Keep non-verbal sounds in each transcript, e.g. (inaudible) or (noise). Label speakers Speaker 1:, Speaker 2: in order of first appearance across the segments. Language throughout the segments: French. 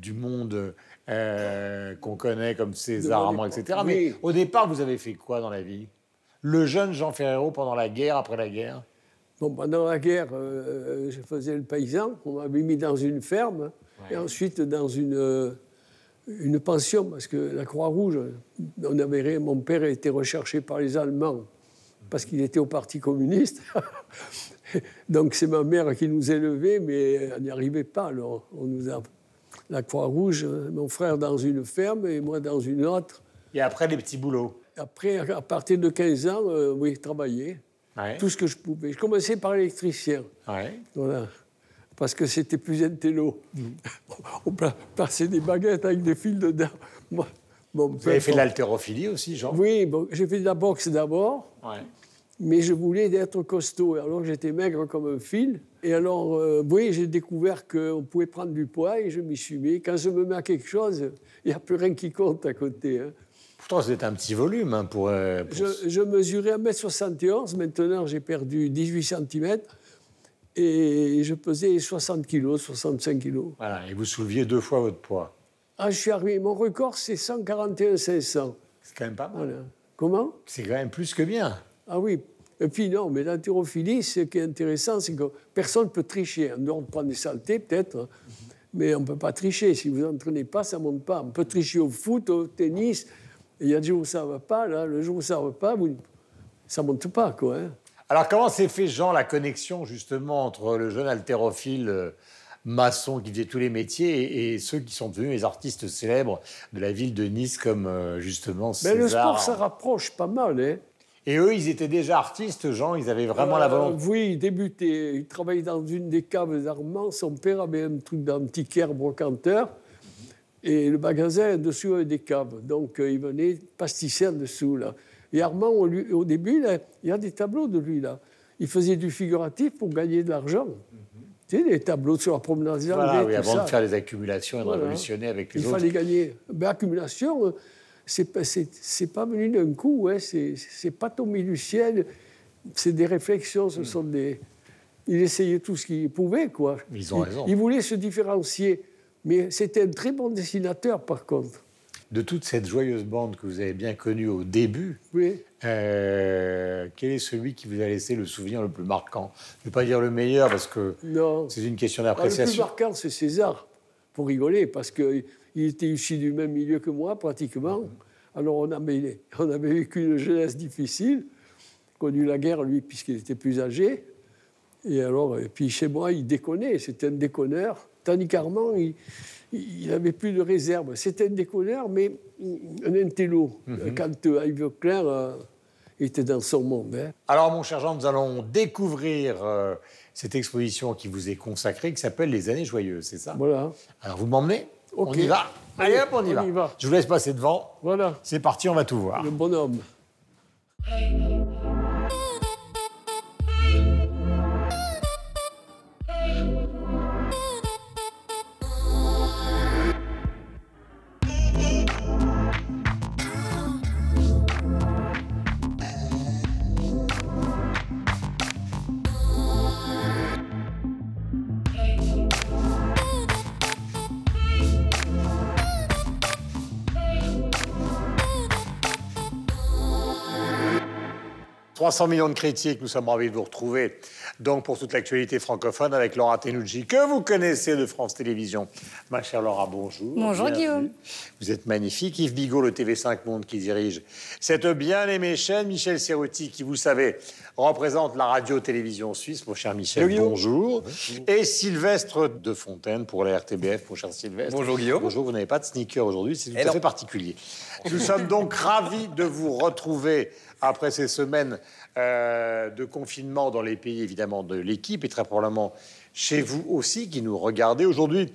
Speaker 1: du monde euh, qu'on connaît comme César,
Speaker 2: époque,
Speaker 1: etc.
Speaker 2: oui.
Speaker 1: Mais au départ, vous avez fait quoi dans la vie? Le jeune Jean Ferrero pendant la guerre, après la guerre?
Speaker 2: Bon, pendant la guerre, euh, je faisais le paysan. On m'avait mis dans une ferme et ensuite dans une, euh, une pension parce que la Croix-Rouge, on avait, mon père était recherché par les Allemands parce qu'il était au Parti communiste. (laughs) Donc c'est ma mère qui nous élevait, mais elle n'y arrivait pas. Alors on nous a la Croix-Rouge, euh, mon frère dans une ferme et moi dans une autre.
Speaker 1: Et après, les petits boulots
Speaker 2: Après, à partir de 15 ans, euh, oui, travailler
Speaker 1: Ouais.
Speaker 2: tout ce que je pouvais. Je commençais par l'électricien.
Speaker 1: Ouais.
Speaker 2: Voilà. Parce que c'était plus intello.
Speaker 1: Mm. (laughs)
Speaker 2: On passait des baguettes avec des fils dedans. Moi, bon,
Speaker 1: Vous avez fait de l'haltérophilie aussi, Jean
Speaker 2: Oui, bon, j'ai fait de la boxe d'abord,
Speaker 1: Ouais.
Speaker 2: Mais je voulais être costaud. Alors j'étais maigre comme un fil. Et alors, euh, oui, j'ai découvert qu'on pouvait prendre du poids et je m'y suis mis. Quand je me mets à quelque chose, il n'y a plus rien qui compte à côté. hein.
Speaker 1: Pourtant, c'est un petit volume hein, pour. euh, pour-
Speaker 2: Je, je mesurais 1m71, maintenant j'ai perdu 18 cm et je pesais 60 kg, 65 kg.
Speaker 1: Voilà, et vous souleviez deux fois votre poids.
Speaker 2: Ah, je suis arrivé, mon record c'est 141 500.
Speaker 1: C'est quand même pas mal.
Speaker 2: Voilà. Comment?
Speaker 1: C'est quand même plus que bien.
Speaker 2: Ah oui. Et puis non, mais l'haltérophilie, ce qui est intéressant, c'est que personne ne peut tricher. En dehors de prendre des saletés, peut-être, hein. mais on ne peut pas tricher. Si vous n'entraînez pas, ça ne monte pas. On peut tricher au foot, au tennis. Il y a des jours où ça ne va pas, là. Le jour où ça ne va pas, vous- ça ne monte pas, quoi. hein.
Speaker 1: Alors, comment s'est fait, Jean, la connexion justement entre le jeune haltérophile euh, maçon qui faisait tous les métiers et, et ceux qui sont devenus les artistes célèbres de la ville de Nice, comme euh, justement
Speaker 2: Mais le
Speaker 1: César
Speaker 2: sport, ça rapproche pas mal. Hein.
Speaker 1: Et eux, ils étaient déjà artistes, Jean, ils avaient vraiment la
Speaker 2: Euh,
Speaker 1: volonté.
Speaker 2: Oui, il débutait. Il travaillait dans une des caves d'Armand. Son père avait un truc d'antiquaire brocanteur. Et le magasin dessous avait des caves. Donc, euh, il venait pastisser en dessous, là. Et Armand, au début, là, il y a des tableaux de lui, là. Il faisait du figuratif pour gagner de l'argent. Tu sais, des tableaux sur la promenade des.
Speaker 1: Voilà,
Speaker 2: Anglais,
Speaker 1: oui,
Speaker 2: tout
Speaker 1: avant
Speaker 2: ça.
Speaker 1: de faire des accumulations et de
Speaker 2: Voilà.
Speaker 1: révolutionner avec les
Speaker 2: Il
Speaker 1: autres.
Speaker 2: fallait gagner. Mais accumulation, euh, c'est pas, pas venu d'un coup, hein. c'est, pas tombé du ciel. C'est des réflexions, ce sont des. Il essayait tout ce qu'il pouvait, quoi.
Speaker 1: Ils ont
Speaker 2: il,
Speaker 1: raison.
Speaker 2: Il voulait se différencier. Mais c'était un très bon dessinateur, par contre.
Speaker 1: De toute cette joyeuse bande que vous avez bien connue au début,
Speaker 2: Oui.
Speaker 1: euh, quel est celui qui vous a laissé le souvenir le plus marquant? Je ne vais pas dire le meilleur parce que c'est une question
Speaker 2: Ah, le plus
Speaker 1: d'appréciation.
Speaker 2: marquant, c'est César, pour rigoler, parce qu'il était issu du même milieu que moi, pratiquement. Alors, on avait, on avait vécu une jeunesse difficile, connu la guerre, lui, puisqu'il était plus âgé. Et alors, et puis chez moi, il déconnait, c'était un déconneur. Tandis qu'Armand, il il n'avait plus de réserve. C'était un déconneur, mais un intello. Quand euh, Yves euh, était dans son monde. hein.
Speaker 1: Alors, mon cher Jean, nous allons découvrir euh, cette exposition qui vous est consacrée, qui s'appelle Les années joyeuses, c'est ça?
Speaker 2: Voilà.
Speaker 1: Alors, vous m'emmenez? On
Speaker 2: Ok.
Speaker 1: y va Allez, hop, on y,
Speaker 2: On
Speaker 1: va.
Speaker 2: y va.
Speaker 1: Je vous laisse passer devant.
Speaker 2: Voilà,
Speaker 1: C'est parti, on va tout voir.
Speaker 2: le bonhomme.
Speaker 1: « 300 millions de critiques, nous sommes ravis de vous retrouver. Donc, pour toute l'actualité francophone avec Laura Tenucci, que vous connaissez de France Télévisions. Ma chère Laura, bonjour.
Speaker 3: Bonjour,
Speaker 1: Bienvenue.
Speaker 3: Guillaume.
Speaker 1: Vous êtes magnifique. Yves Bigot, le TV5 Monde qui dirige cette bien-aimée chaîne. Michel Serruti, qui, vous le savez, représente la radio-télévision suisse. Mon cher Michel, bonjour. Et Sylvestre de Fontaine pour la RTBF, mon cher Sylvestre.
Speaker 4: Bonjour, Guillaume.
Speaker 1: Bonjour, vous n'avez pas de sneaker aujourd'hui, c'est tout
Speaker 4: Eh
Speaker 1: à
Speaker 4: non.
Speaker 1: fait particulier. Nous sommes donc ravis de vous retrouver après ces semaines euh, de confinement dans les pays évidemment de l'équipe et très probablement chez vous aussi qui nous regardez. Aujourd'hui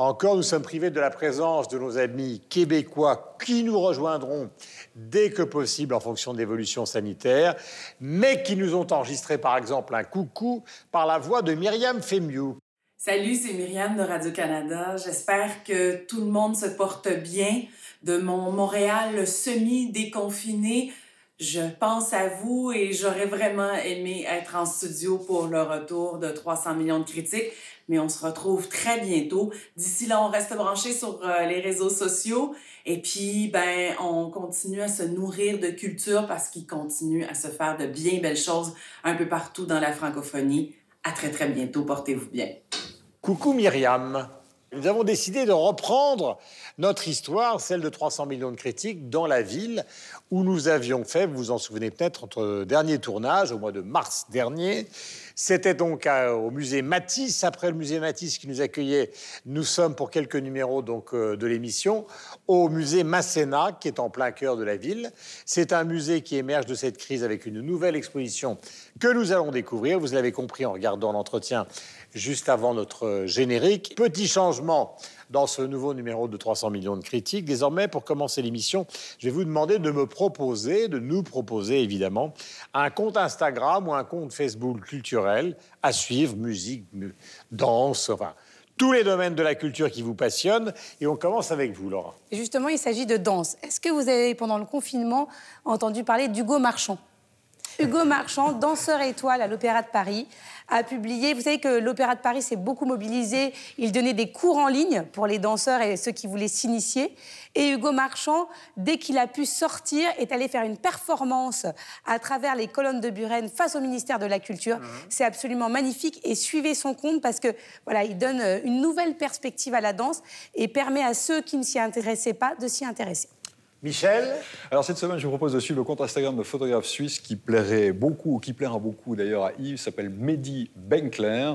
Speaker 1: encore, nous sommes privés de la présence de nos amis québécois qui nous rejoindront dès que possible en fonction de l'évolution sanitaire, mais qui nous ont enregistré par exemple un coucou par la voix de Myriam Femiou.
Speaker 5: Salut, c'est Myriam de Radio-Canada. J'espère que tout le monde se porte bien. De mon Montréal semi-déconfiné, Je pense à vous et j'aurais vraiment aimé être en studio pour le retour de 300 millions de critiques, mais on se retrouve très bientôt. D'ici là, on reste branché sur euh, les réseaux sociaux et puis, ben, on continue à se nourrir de culture parce qu'il continue à se faire de bien belles choses un peu partout dans la francophonie. À très, très bientôt. Portez-vous bien.
Speaker 1: Coucou Myriam. Nous avons décidé de reprendre notre histoire, celle de 300 millions de critiques, dans la ville où nous avions fait, vous vous en souvenez peut-être, notre dernier tournage au mois de mars dernier. C'était donc au musée Matisse. Après le musée Matisse qui nous accueillait, nous sommes pour quelques numéros donc euh, de l'émission au musée Masséna qui est en plein cœur de la ville. C'est un musée qui émerge de cette crise avec une nouvelle exposition que nous allons découvrir. Vous l'avez compris en regardant l'entretien juste avant notre générique. Petit changement dans ce nouveau numéro de 300 millions de critiques. Désormais, pour commencer l'émission, je vais vous demander de me proposer, de nous proposer évidemment, un compte Instagram ou un compte Facebook culturel à suivre, musique, danse, enfin tous les domaines de la culture qui vous passionnent. Et on commence avec vous, Laura.
Speaker 3: Justement, il s'agit de danse. Est-ce que vous avez, pendant le confinement, entendu parler d'Hugo Marchand? Hugo Marchand, danseur étoile à l'Opéra de Paris, a publié, vous savez que l'Opéra de Paris s'est beaucoup mobilisé, il donnait des cours en ligne pour les danseurs et ceux qui voulaient s'initier. Et Hugo Marchand, dès qu'il a pu sortir, est allé faire une performance à travers les colonnes de Buren face au ministère de la Culture. Mhm. C'est absolument magnifique et suivez son compte parce que voilà, il donne une nouvelle perspective à la danse et permet à ceux qui ne s'y intéressaient pas de s'y intéresser.
Speaker 1: Michel
Speaker 4: Alors cette semaine, je vous propose de suivre le compte Instagram de photographe suisse qui plairait beaucoup, ou qui plaira beaucoup d'ailleurs à Yves, s'appelle Mehdi Benkler.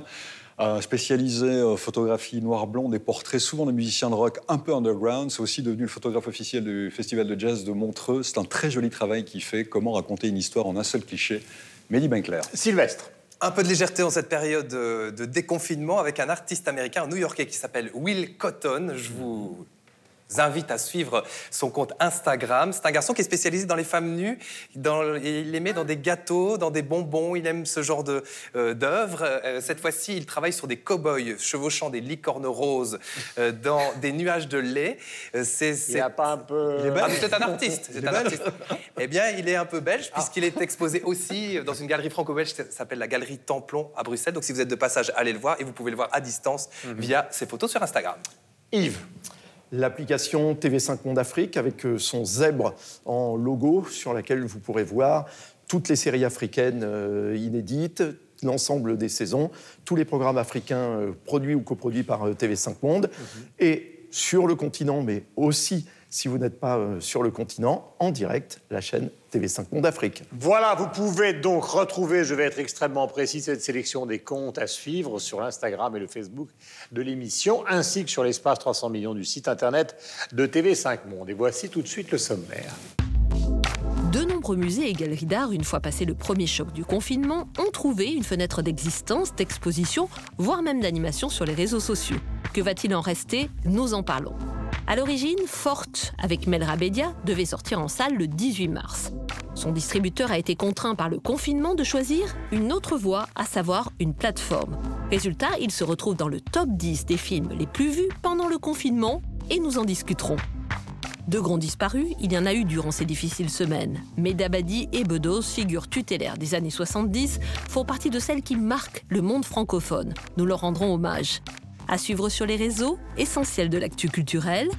Speaker 4: spécialisé en photographie noir-blanc, des portraits souvent de musiciens de rock un peu underground. C'est aussi devenu le photographe officiel du Festival de jazz de Montreux. C'est un très joli travail qui fait comment raconter une histoire en un seul cliché. Mehdi Benkler.
Speaker 1: Sylvestre.
Speaker 6: Un peu de légèreté en cette période de déconfinement avec un artiste américain, un new-yorkais qui s'appelle Will Cotton. Je vous invite à suivre son compte Instagram. C'est un garçon qui est spécialisé dans les femmes nues. Dans, il les met dans des gâteaux, dans des bonbons. Il aime ce genre d'œuvres. De, euh, cette fois-ci, il travaille sur des cow-boys chevauchant des licornes roses euh, dans des nuages de lait.
Speaker 1: Euh, c'est, Il a pas un peu.
Speaker 6: Ah, c'est un artiste. C'est un artiste. eh bien, il est un peu belge ah. puisqu'il est exposé aussi dans une galerie franco-belge qui s'appelle la Galerie Templon à Bruxelles. Donc, si vous êtes de passage, allez le voir et vous pouvez le voir à distance mhm. via ses photos sur Instagram.
Speaker 1: Yves
Speaker 7: l'application TV5 Monde Afrique avec euh, son zèbre en logo sur laquelle vous pourrez voir toutes les séries africaines euh, inédites, l'ensemble des saisons, tous les programmes africains euh, produits ou coproduits par TV5 Monde. Mhm. Et sur le continent, mais aussi si vous n'êtes pas sur le continent, en direct, la chaîne TV5 Monde Afrique.
Speaker 1: Voilà, vous pouvez donc retrouver, je vais être extrêmement précis, cette sélection des comptes à suivre sur l'Instagram et le Facebook de l'émission, ainsi que sur l'espace 300 millions du site internet de TV5 Monde. Et voici tout de suite le sommaire.
Speaker 8: De nombreux musées et galeries d'art, une fois passé le premier choc du confinement, ont trouvé une fenêtre d'existence, d'exposition, voire même d'animation sur les réseaux sociaux. Que va-t-il en rester? Nous en parlons. À l'origine, Forte, avec Melra Bedia, devait sortir en salle le 18 mars. Son distributeur a été contraint par le confinement de choisir une autre voie, à savoir une plateforme. Résultat, il se retrouve dans le top 10 des films les plus vus pendant le confinement et nous en discuterons. Deux grands disparus, il y en a eu durant ces difficiles semaines. Medabadi et Bedos, figures tutélaires des années 70, font partie de celles qui marquent le monde francophone. Nous leur rendrons hommage. À suivre sur les réseaux, essentiels de l'actu culturelle.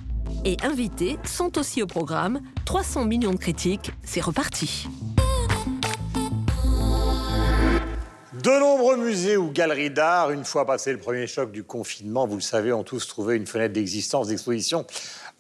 Speaker 8: Et invités sont aussi au programme. 300 millions de critiques, c'est reparti.
Speaker 1: De nombreux musées ou galeries d'art, une fois passé le premier choc du confinement, vous le savez, ont tous trouvé une fenêtre d'existence, d'exposition,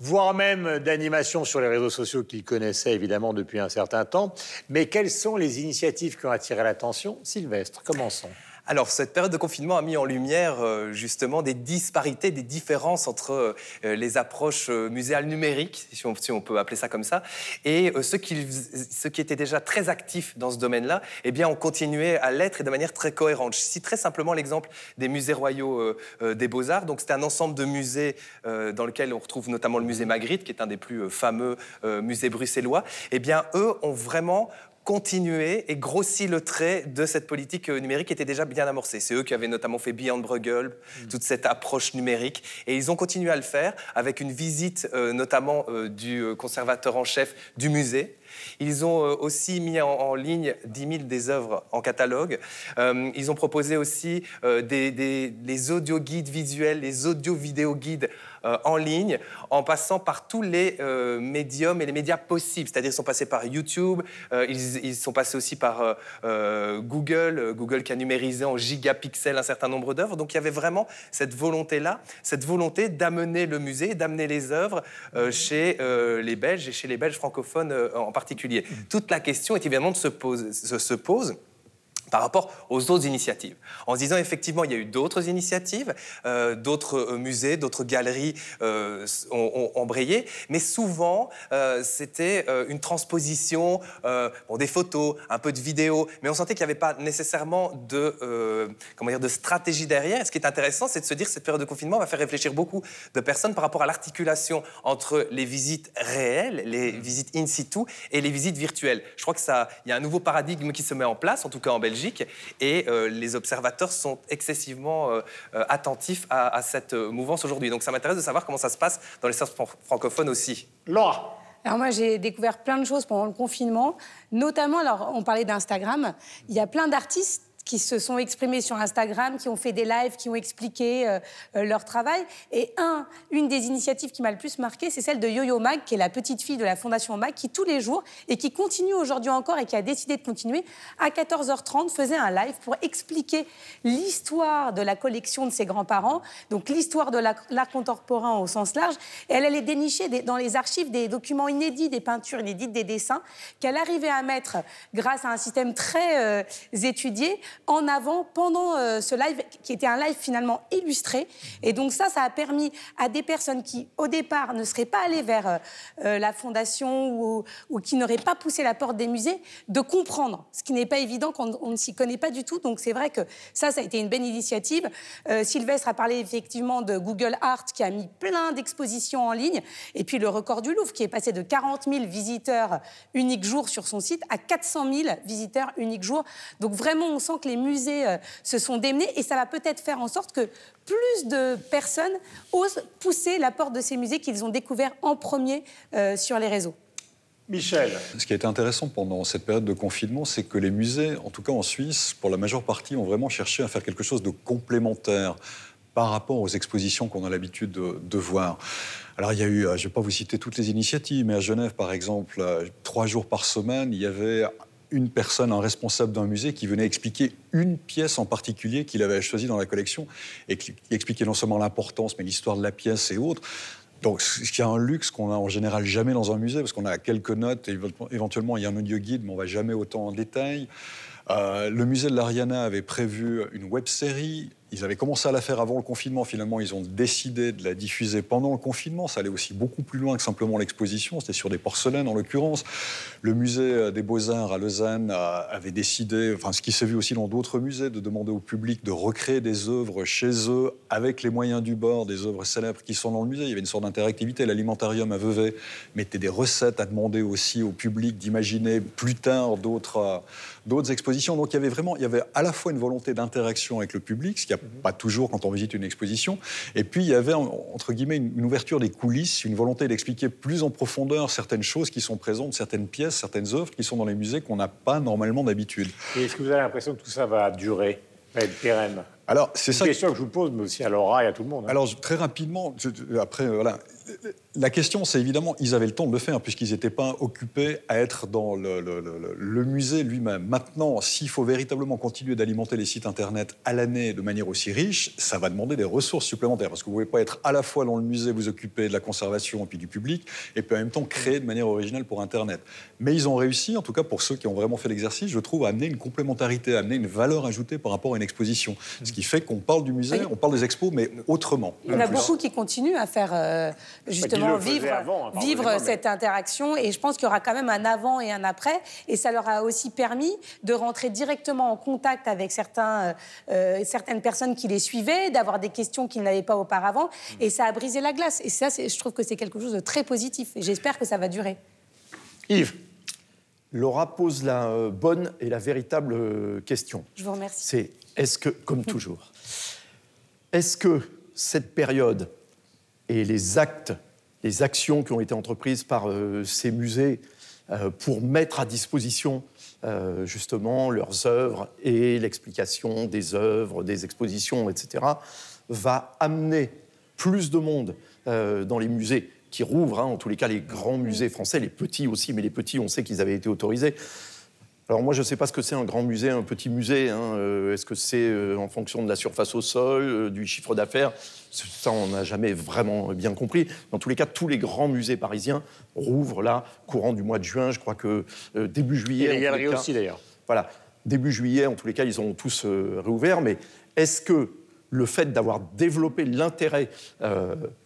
Speaker 1: voire même d'animation sur les réseaux sociaux qu'ils connaissaient évidemment depuis un certain temps. Mais quelles sont les initiatives qui ont attiré l'attention? Sylvestre, commençons.
Speaker 6: Alors, cette période de confinement a mis en lumière euh, justement des disparités, des différences entre euh, les approches euh, muséales numériques, si on, peut appeler ça comme ça, et ceux, qui, ceux qui étaient déjà très actifs dans ce domaine-là, eh bien, ont continué à l'être et de manière très cohérente. Je cite très simplement l'exemple des musées royaux des Beaux-Arts. Donc, c'est un ensemble de musées dans lequel on retrouve notamment le musée Magritte, qui est un des plus fameux musées bruxellois. Eh bien, eux ont vraiment continuer et grossir le trait de cette politique euh, numérique qui était déjà bien amorcée. C'est eux qui avaient notamment fait Beyond Bruegel, mm. toute cette approche numérique. Et ils ont continué à le faire avec une visite euh, notamment euh, du conservateur en chef du musée Ils ont euh, aussi mis en, ligne 10 000 des œuvres en catalogue. Euh, ils ont proposé aussi euh, des, des, audio-guides visuels, les audio-vidéo guides euh, en ligne, en passant par tous les médiums et les médias possibles. C'est-à-dire ils sont passés par YouTube, ils, sont passés aussi par Google, Google qui a numérisé en gigapixels un certain nombre d'œuvres. Donc il y avait vraiment cette volonté-là, cette volonté d'amener le musée, d'amener les œuvres chez les Belges et chez les Belges francophones en particulier. Toute la question est évidemment de se pose. Se pose par rapport aux autres initiatives. En se disant effectivement, il y a eu d'autres initiatives, euh, d'autres euh, musées, d'autres galeries euh, ont, ont, brillé, mais souvent c'était une transposition, bon, des photos, un peu de vidéos, mais on sentait qu'il n'y avait pas nécessairement de, comment dire, de stratégie derrière. Et ce qui est intéressant, c'est de se dire que cette période de confinement va faire réfléchir beaucoup de personnes par rapport à l'articulation entre les visites réelles, les visites in situ et les visites virtuelles. Je crois que ça, il y a un nouveau paradigme qui se met en place, en tout cas en Belgique et euh, les observateurs sont excessivement euh, euh, attentifs à, cette mouvance aujourd'hui. Donc ça m'intéresse de savoir comment ça se passe dans les sciences francophones aussi.
Speaker 1: Laura
Speaker 3: alors moi, j'ai découvert plein de choses pendant le confinement, notamment, alors on parlait d'Instagram, il y a plein d'artistes qui se sont exprimés sur Instagram, qui ont fait des lives, qui ont expliqué euh, euh, leur travail. Et un, une des initiatives qui m'a le plus marqué, c'est celle de Yo-Yo Mag, qui est la petite fille de la Fondation Mag, qui tous les jours, et qui continue aujourd'hui encore, et qui a décidé de continuer, à 14h30, faisait un live pour expliquer l'histoire de la collection de ses grands-parents, donc l'histoire de l'art contemporain au sens large. Et elle allait dénicher dans les archives des documents inédits, des peintures inédites, des dessins, qu'elle arrivait à mettre, grâce à un système très euh, étudié, en avant pendant euh, ce live, qui était un live finalement illustré. Et donc ça, ça a permis à des personnes qui, au départ, ne seraient pas allées vers euh, euh, la fondation ou, qui n'auraient pas poussé la porte des musées, de comprendre, ce qui n'est pas évident quand on, ne s'y connaît pas du tout. Donc c'est vrai que ça, ça a été une belle initiative. Sylvestre a parlé effectivement de Google Art, qui a mis plein d'expositions en ligne, et puis le record du Louvre, qui est passé de 40 000 visiteurs uniques jour sur son site à 400 000 visiteurs uniques jour. Donc vraiment, on sent que les musées euh, se sont démenés et ça va peut-être faire en sorte que plus de personnes osent pousser la porte de ces musées qu'ils ont découverts en premier euh, sur les réseaux.
Speaker 1: Michel.
Speaker 4: Ce qui a été intéressant pendant cette période de confinement, c'est que les musées, en tout cas en Suisse, pour la majeure partie, ont vraiment cherché à faire quelque chose de complémentaire par rapport aux expositions qu'on a l'habitude de, de, voir. Alors il y a eu, euh, je ne vais pas vous citer toutes les initiatives, mais à Genève par exemple, trois jours par semaine, il y avait une personne, un responsable d'un musée qui venait expliquer une pièce en particulier qu'il avait choisie dans la collection et qui expliquait non seulement l'importance, mais l'histoire de la pièce et autres. Donc, ce qui est un luxe qu'on a en général jamais dans un musée, parce qu'on a quelques notes, et éventuellement il y a un audio guide, mais on va jamais autant en détail. Euh, le musée de l'Ariana avait prévu une web série ils avaient commencé à la faire avant le confinement. Finalement, ils ont décidé de la diffuser pendant le confinement. Ça allait aussi beaucoup plus loin que simplement l'exposition. C'était sur des porcelaines, en l'occurrence. Le musée euh, des Beaux-Arts à Lausanne avait décidé, enfin, ce qui s'est vu aussi dans d'autres musées, de demander au public de recréer des œuvres chez eux avec les moyens du bord, des œuvres célèbres qui sont dans le musée. Il y avait une sorte d'interactivité. L'alimentarium à Vevey mettait des recettes à demander aussi au public d'imaginer plus tard d'autres d'autres expositions. Donc il y avait vraiment, il y avait à la fois une volonté d'interaction avec le public, ce qui a. pas toujours quand on visite une exposition, et puis il y avait entre guillemets une, ouverture des coulisses, une volonté d'expliquer plus en profondeur certaines choses qui sont présentes, certaines pièces, certaines œuvres qui sont dans les musées qu'on n'a pas normalement d'habitude.
Speaker 1: Et est-ce que vous avez l'impression que tout ça va durer, va être pérenne?
Speaker 4: Alors, c'est
Speaker 1: ça. Une question que je vous pose, mais aussi à Laura et à tout le monde. Hein.
Speaker 4: Alors, très rapidement, après, voilà, la question, c'est évidemment, ils avaient le temps de le faire puisqu'ils n'étaient pas occupés à être dans le, musée lui-même. Maintenant, s'il faut véritablement continuer d'alimenter les sites Internet à l'année de manière aussi riche, ça va demander des ressources supplémentaires parce que vous ne pouvez pas être à la fois dans le musée, vous occuper de la conservation et puis du public, et puis en même temps créer de manière originale pour Internet. Mais ils ont réussi, en tout cas pour ceux qui ont vraiment fait l'exercice, je trouve, à amener une complémentarité, à amener une valeur ajoutée par rapport à une exposition. Ce qui fait qu'on parle du musée, on parle des expos, mais autrement.
Speaker 3: Il y en a beaucoup qui continuent à faire euh, justement vivre, vivre cette interaction. Et je pense qu'il y aura quand même un avant et un après. Et ça leur a aussi permis de rentrer directement en contact avec certains, euh, euh, certaines personnes qui les suivaient, d'avoir des questions qu'ils n'avaient pas auparavant. Et ça a brisé la glace. Et ça, je trouve que c'est quelque chose de très positif. Et j'espère que ça va durer.
Speaker 1: Yves
Speaker 7: Laura pose la euh, bonne et la véritable question.
Speaker 3: Je vous remercie.
Speaker 7: C'est est-ce que, comme toujours, est-ce que cette période et les actes les actions qui ont été entreprises par euh, ces musées euh, pour mettre à disposition euh, justement leurs œuvres et l'explication des œuvres, des expositions, etc., va amener plus de monde dans les musées qui rouvrent, hein, en tous les cas les grands musées français, les petits aussi, mais les petits, on sait qu'ils avaient été autorisés. Alors moi, je ne sais pas ce que c'est un grand musée, un petit musée. hein. Euh, Est-ce que c'est euh, en fonction de la surface au sol, euh, du chiffre d'affaires? Ça, on n'a jamais vraiment bien compris. Dans tous les cas, tous les grands musées parisiens rouvrent là, courant du mois de juin. Je crois que début juillet.
Speaker 1: Et les galeries
Speaker 7: cas-
Speaker 1: aussi, d'ailleurs.
Speaker 7: Voilà, début juillet, en tous les cas, ils ont tous réouvert. Mais est-ce que le fait d'avoir développé l'intérêt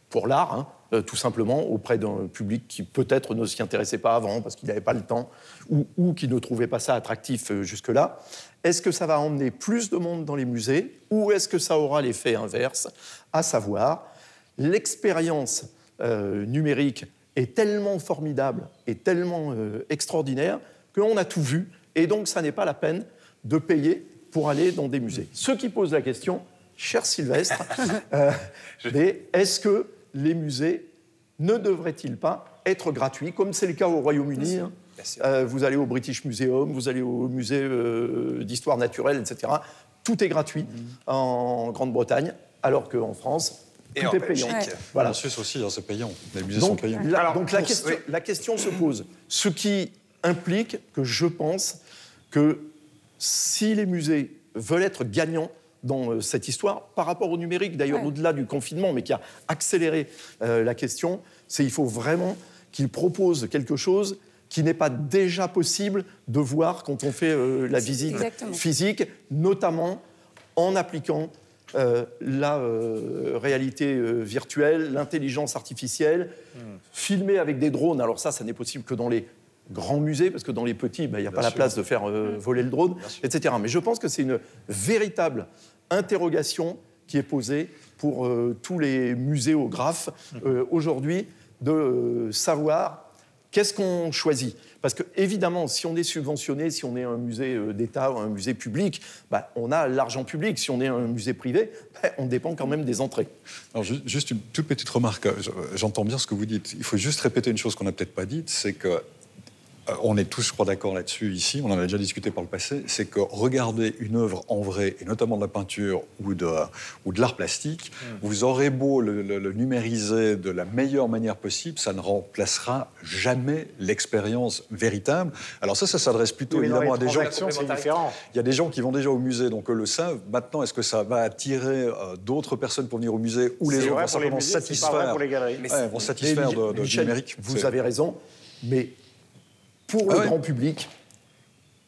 Speaker 7: pour l'art, hein, euh, tout simplement, auprès d'un public qui peut-être ne s'y intéressait pas avant parce qu'il n'avait pas le temps ou, ou qui ne trouvait pas ça attractif euh, jusque-là, est-ce que ça va emmener plus de monde dans les musées ou est-ce que ça aura l'effet inverse, à savoir l'expérience euh, numérique est tellement formidable et tellement extraordinaire qu'on a tout vu et donc ça n'est pas la peine de payer pour aller dans des musées. Ce qui pose la question, cher Sylvestre, (laughs) mais est-ce que les musées ne devraient-ils pas être gratuits, comme c'est le cas au Royaume-Uni hein. Euh, Vous allez au British Museum, vous allez au musée euh, d'histoire naturelle, etc. Tout est gratuit en Grande-Bretagne, alors qu'en France,
Speaker 6: Et
Speaker 7: tout
Speaker 6: en
Speaker 7: est payant. Voilà.
Speaker 4: En Suisse aussi, hein, c'est payant. Les musées sont
Speaker 7: Donc,
Speaker 4: payants.
Speaker 7: la,
Speaker 1: Alors,
Speaker 7: donc la,
Speaker 1: pour-
Speaker 7: question,
Speaker 6: oui.
Speaker 7: la question se pose. Ce qui implique que je pense que si les musées veulent être gagnants dans euh, cette histoire, par rapport au numérique, d'ailleurs
Speaker 3: Ouais.
Speaker 7: au-delà du confinement, mais qui a accéléré euh, la question, c'est il faut vraiment qu'ils proposent quelque chose qui n'est pas déjà possible de voir quand on fait euh, la visite
Speaker 3: Exactement.
Speaker 7: physique, notamment en appliquant euh, la euh, réalité euh, virtuelle, l'intelligence artificielle, filmer avec des drones. Alors ça, ça n'est possible que dans les grands musées, parce que dans les petits, ben, il n'y a pas la place de faire euh, voler le drone, etc. Mais je pense que c'est une véritable interrogation qui est posée pour euh, tous les muséographes euh, aujourd'hui de euh, savoir qu'est-ce qu'on choisit. Parce que évidemment, si on est subventionné, si on est un musée d'État ou un musée public, bah, on a l'argent public. Si on est un musée privé, bah, on dépend quand même des entrées.
Speaker 4: Alors, ju- juste une toute petite remarque. Je- J'entends bien ce que vous dites. Il faut juste répéter une chose qu'on n'a peut-être pas dite, c'est que on est tous, je crois, d'accord là-dessus ici. On en a déjà discuté par le passé. C'est que regarder une œuvre en vrai, et notamment de la peinture ou de, ou de l'art plastique, vous aurez beau le, le- le numériser de la meilleure manière possible, ça ne remplacera jamais l'expérience véritable. Alors ça, ça s'adresse plutôt
Speaker 1: Oui,
Speaker 4: évidemment à des gens. Il y a des gens qui vont déjà au musée, donc eux le savent. Maintenant, est-ce que ça va attirer euh, d'autres personnes pour venir au musée ou les
Speaker 1: vrai
Speaker 4: vont
Speaker 1: les
Speaker 4: simplement
Speaker 1: musées,
Speaker 4: satisfaire
Speaker 1: vrai pour les galeries.
Speaker 4: Ouais, vont satisfaire
Speaker 7: Mais
Speaker 4: de, de- du
Speaker 7: Michel,
Speaker 4: numérique.
Speaker 7: Vous avez raison, mais pour
Speaker 4: Ah
Speaker 7: le
Speaker 4: ouais.
Speaker 7: grand public,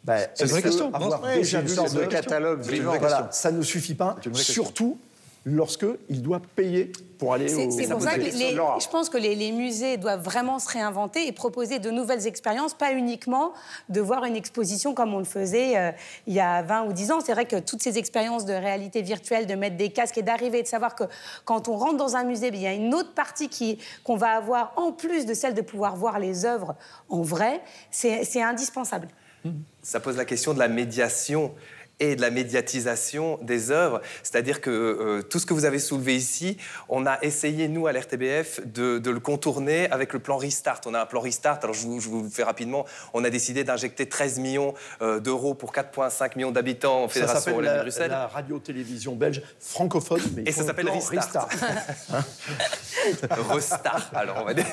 Speaker 7: bah,
Speaker 4: C'est une
Speaker 7: est-ce
Speaker 4: vraie
Speaker 7: que
Speaker 4: question.
Speaker 7: avoir
Speaker 4: Non,
Speaker 7: déjà
Speaker 1: une sorte de catalogue.
Speaker 4: Une
Speaker 7: voilà, ça ne suffit pas,
Speaker 4: une
Speaker 7: surtout lorsqu'il doit payer pour aller au
Speaker 3: c'est pour ça que les- les- je pense que les, les musées doivent vraiment se réinventer et proposer de nouvelles expériences, pas uniquement de voir une exposition comme on le faisait euh, il y a 20 ou 10 ans. C'est vrai que toutes ces expériences de réalité virtuelle, de mettre des casques et d'arriver et de savoir que quand on rentre dans un musée, il y a une autre partie qui- qu'on va avoir en plus de celle de pouvoir voir les œuvres en vrai, c'est c'est indispensable.
Speaker 6: ça pose la question de la médiation et de la médiatisation des œuvres. C'est-à-dire que euh, tout ce que vous avez soulevé ici, on a essayé, nous, à l'RTBF, de, de le contourner avec le plan Restart. On a un plan Restart, alors je vous, je vous le fais rapidement, on a décidé d'injecter 13 millions euh, d'euros pour 4,5 millions d'habitants en Fédération Wallonie
Speaker 7: la,
Speaker 6: Bruxelles.
Speaker 7: la radio-télévision belge francophone. Mais
Speaker 6: Et ça s'appelle
Speaker 7: le plan
Speaker 6: Restart. (laughs) Restart, alors on va dire.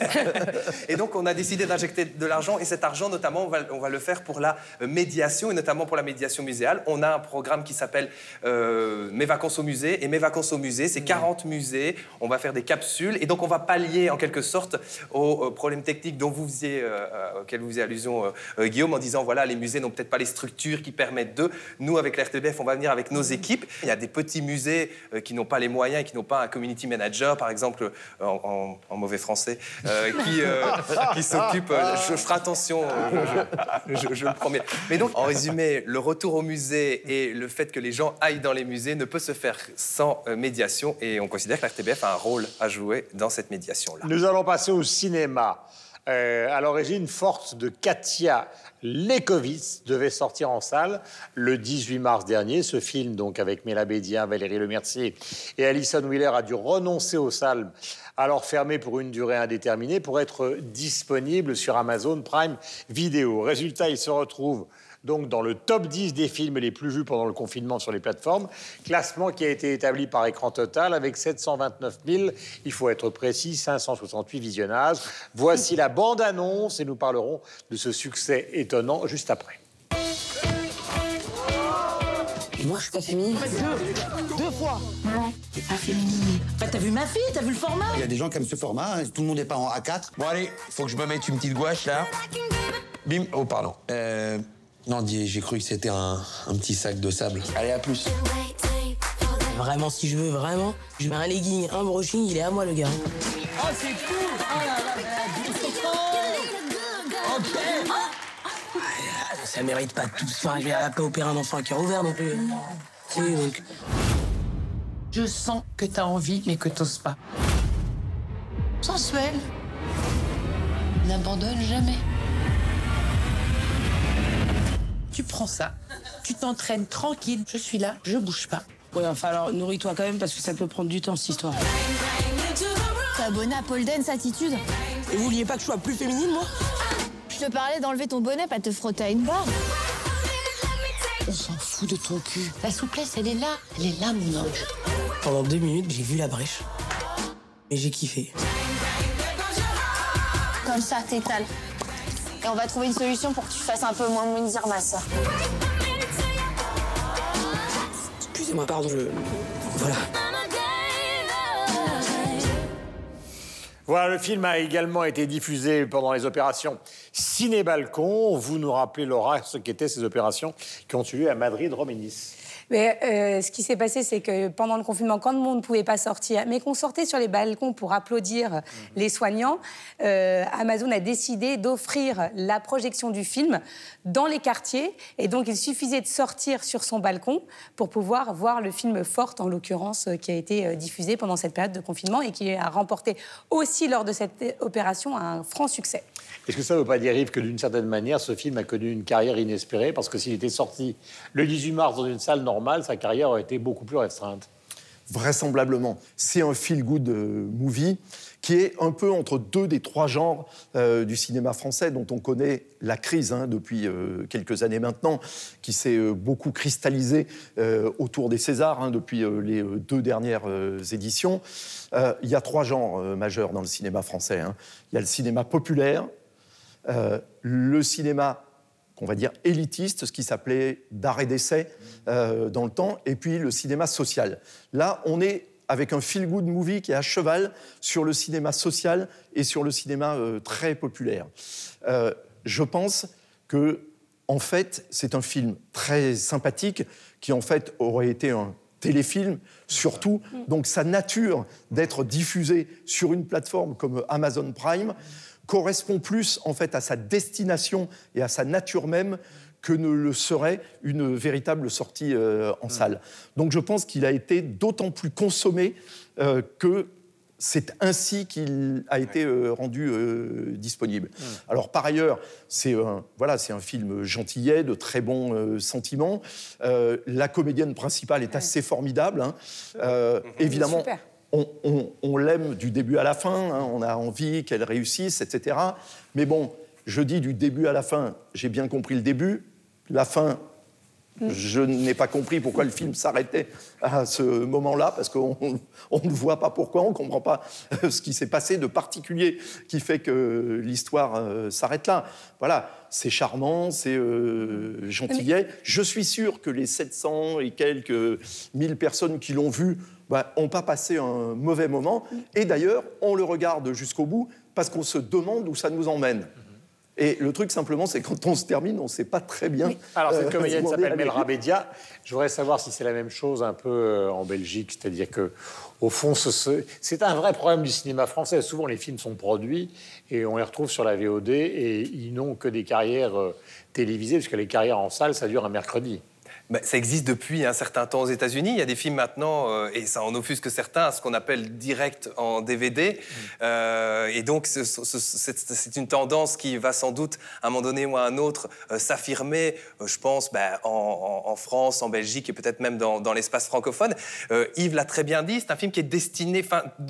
Speaker 6: Et donc on a décidé d'injecter de l'argent et cet argent notamment on va, on va le faire pour la euh, médiation et notamment pour la médiation muséale. On a un programme qui s'appelle euh, Mes vacances au musée et Mes vacances au musée, c'est 40 musées, on va faire des capsules et donc on va pallier en quelque sorte aux, euh, problèmes techniques dont vous faisiez, euh, euh, auxquels vous faisiez allusion euh, Guillaume en disant voilà les musées n'ont peut-être pas les structures qui permettent de. Nous avec l'RTBF on va venir avec nos équipes. Il y a des petits musées qui n'ont pas les moyens et qui n'ont pas un community manager par exemple en, en- en mauvais français qui, (laughs) qui s'occupe. je, ferai attention, (laughs) je, je- je le promets. Mais donc en résumé le retour au musée et le fait que les gens aillent dans les musées ne peut se faire sans euh, médiation et on considère que l'RTBF a un rôle à jouer dans cette médiation là.
Speaker 1: Nous allons passer au cinéma. Euh, à l'origine, Force de Katia Lekovitz devait sortir en salle le 18 mars dernier. Ce film, donc avec Méla Bédien, Valérie Lemercier et Alison Wheeler, a dû renoncer aux salles alors fermé pour une durée indéterminée, pour être disponible sur Amazon Prime Video. Résultat, il se retrouve donc dans le top 10 des films les plus vus pendant le confinement sur les plateformes. Classement qui a été établi par écran total avec 729 000, il faut être précis, 568 visionnages. Voici la bande-annonce et nous parlerons de ce succès étonnant juste après.
Speaker 9: Moi, je suis pas féminine.
Speaker 10: Deux, deux fois.
Speaker 9: Non, t'es pas féminine.
Speaker 10: Bah, t'as vu ma fille, t'as vu le format
Speaker 11: Il y a des gens qui aiment ce format, hein. tout le monde n'est pas en A4.
Speaker 12: Bon, allez, faut que je me mette une petite gouache là. Bim. Oh, pardon. Euh. Non, j'ai cru que c'était un, un, petit sac de sable. Allez, à plus.
Speaker 9: Vraiment, si je veux, vraiment, je mets un legging, un brushing, il est à moi, le gars.
Speaker 10: Oh, c'est cool Oh là là, Ok
Speaker 9: Ça mérite pas tout ça. Je vais pas opérer un enfant à cœur ouvert non plus. Oui, donc...
Speaker 10: Je sens que t'as envie, mais que t'oses pas. Sensuel. N'abandonne jamais. Tu prends ça, tu t'entraînes tranquille, je suis là, je bouge pas.
Speaker 9: Ouais, enfin alors nourris-toi quand même parce que ça peut prendre du temps cette histoire.
Speaker 13: T'es abonné à Paul Dance Attitude
Speaker 9: Et vous vouliez pas que je sois plus féminine, moi?
Speaker 13: Je te parlais d'enlever ton bonnet, pas te frotter à une barre.
Speaker 10: On s'en fout de ton cul. La souplesse, elle est là, elle est là, mon ange.
Speaker 9: Pendant deux minutes, j'ai vu la brèche. Et j'ai kiffé.
Speaker 13: Comme ça, t'étales. Et on va trouver une solution pour que tu fasses un peu moins mentir ma soeur.
Speaker 9: Excusez-moi, pardon, je... Voilà.
Speaker 1: Voilà, le film a également été diffusé pendant les opérations Ciné-Balcon. Vous nous rappelez, Laura, ce qu'étaient ces opérations qui ont eu lieu à Madrid, Rome et Nice.
Speaker 3: Mais euh, ce qui s'est passé, c'est que pendant le confinement, quand le monde ne pouvait pas sortir, mais qu'on sortait sur les balcons pour applaudir mmh. les soignants, euh, Amazon a décidé d'offrir la projection du film dans les quartiers. Et donc, il suffisait de sortir sur son balcon pour pouvoir voir le film Forte, en l'occurrence, qui a été diffusé pendant cette période de confinement et qui a remporté aussi lors de cette opération un franc succès.
Speaker 1: Est-ce que ça ne veut pas dire, que d'une certaine manière, ce film a connu une carrière inespérée? Parce que s'il était sorti le 18 mars dans une salle normale, sa carrière aurait été beaucoup plus restreinte.
Speaker 7: Vraisemblablement. C'est un feel-good movie qui est un peu entre deux des trois genres euh, du cinéma français dont on connaît la crise hein, depuis euh, quelques années maintenant, qui s'est euh, beaucoup cristallisée euh, autour des Césars hein, depuis euh, les deux dernières éditions. Il y a trois genres majeurs dans le cinéma français. Hein. Il y a le cinéma populaire, euh, le cinéma qu'on va dire élitiste, ce qui s'appelait d'arrêt d'essai euh, dans le temps, et puis le cinéma social. Là, on est avec un feel-good movie qui est à cheval sur le cinéma social et sur le cinéma euh, très populaire. Euh, je pense que, en fait, c'est un film très sympathique qui, en fait, aurait été un téléfilm, surtout. Donc, sa nature d'être diffusé sur une plateforme comme Amazon Prime correspond plus en fait à sa destination et à sa nature même que ne le serait une véritable sortie euh, en salle. Donc je pense qu'il a été d'autant plus consommé euh, que c'est ainsi qu'il a été euh, rendu euh, disponible. Mmh. Alors par ailleurs, c'est un, voilà, c'est un film gentillet, de très bons euh, sentiments. la comédienne principale est assez formidable. Hein. évidemment, Super on, on, on l'aime du début à la fin, hein, on a envie qu'elle réussisse, etc. Mais bon, je dis du début à la fin, j'ai bien compris le début, la fin, je n'ai pas compris pourquoi le film s'arrêtait à ce moment-là, parce qu'on ne voit pas pourquoi, on ne comprend pas (laughs) ce qui s'est passé de particulier qui fait que l'histoire euh, s'arrête là. Voilà, c'est charmant, c'est euh, gentillet. Je suis sûr que les 700 et quelques mille personnes qui l'ont vu bah, ont pas passé un mauvais moment. Et d'ailleurs, on le regarde jusqu'au bout parce qu'on se demande où ça nous emmène. Et le truc, simplement, c'est quand on se termine, on ne sait pas très bien. Oui.
Speaker 1: Alors, cette (laughs) comédienne euh, s'appelle Melra Bédia. Je voudrais savoir si c'est la même chose un peu euh, en Belgique. C'est-à-dire que, au fond, c'est un vrai problème du cinéma français. Souvent, les films sont produits et on les retrouve sur la VOD et ils n'ont que des carrières euh, télévisées, parce que les carrières en salle, ça dure un mercredi.
Speaker 6: Ben, ça existe depuis un certain temps aux États-Unis. Il y a des films maintenant, euh, et ça en offusque certains, ce qu'on appelle direct en DVD. Euh, et donc, ce- ce- ce- c'est une tendance qui va sans doute, à un moment donné ou à un autre, euh, s'affirmer, je pense, ben, en, France, en Belgique et peut-être même dans, dans l'espace francophone. Yves l'a très bien dit, c'est un film qui est destiné,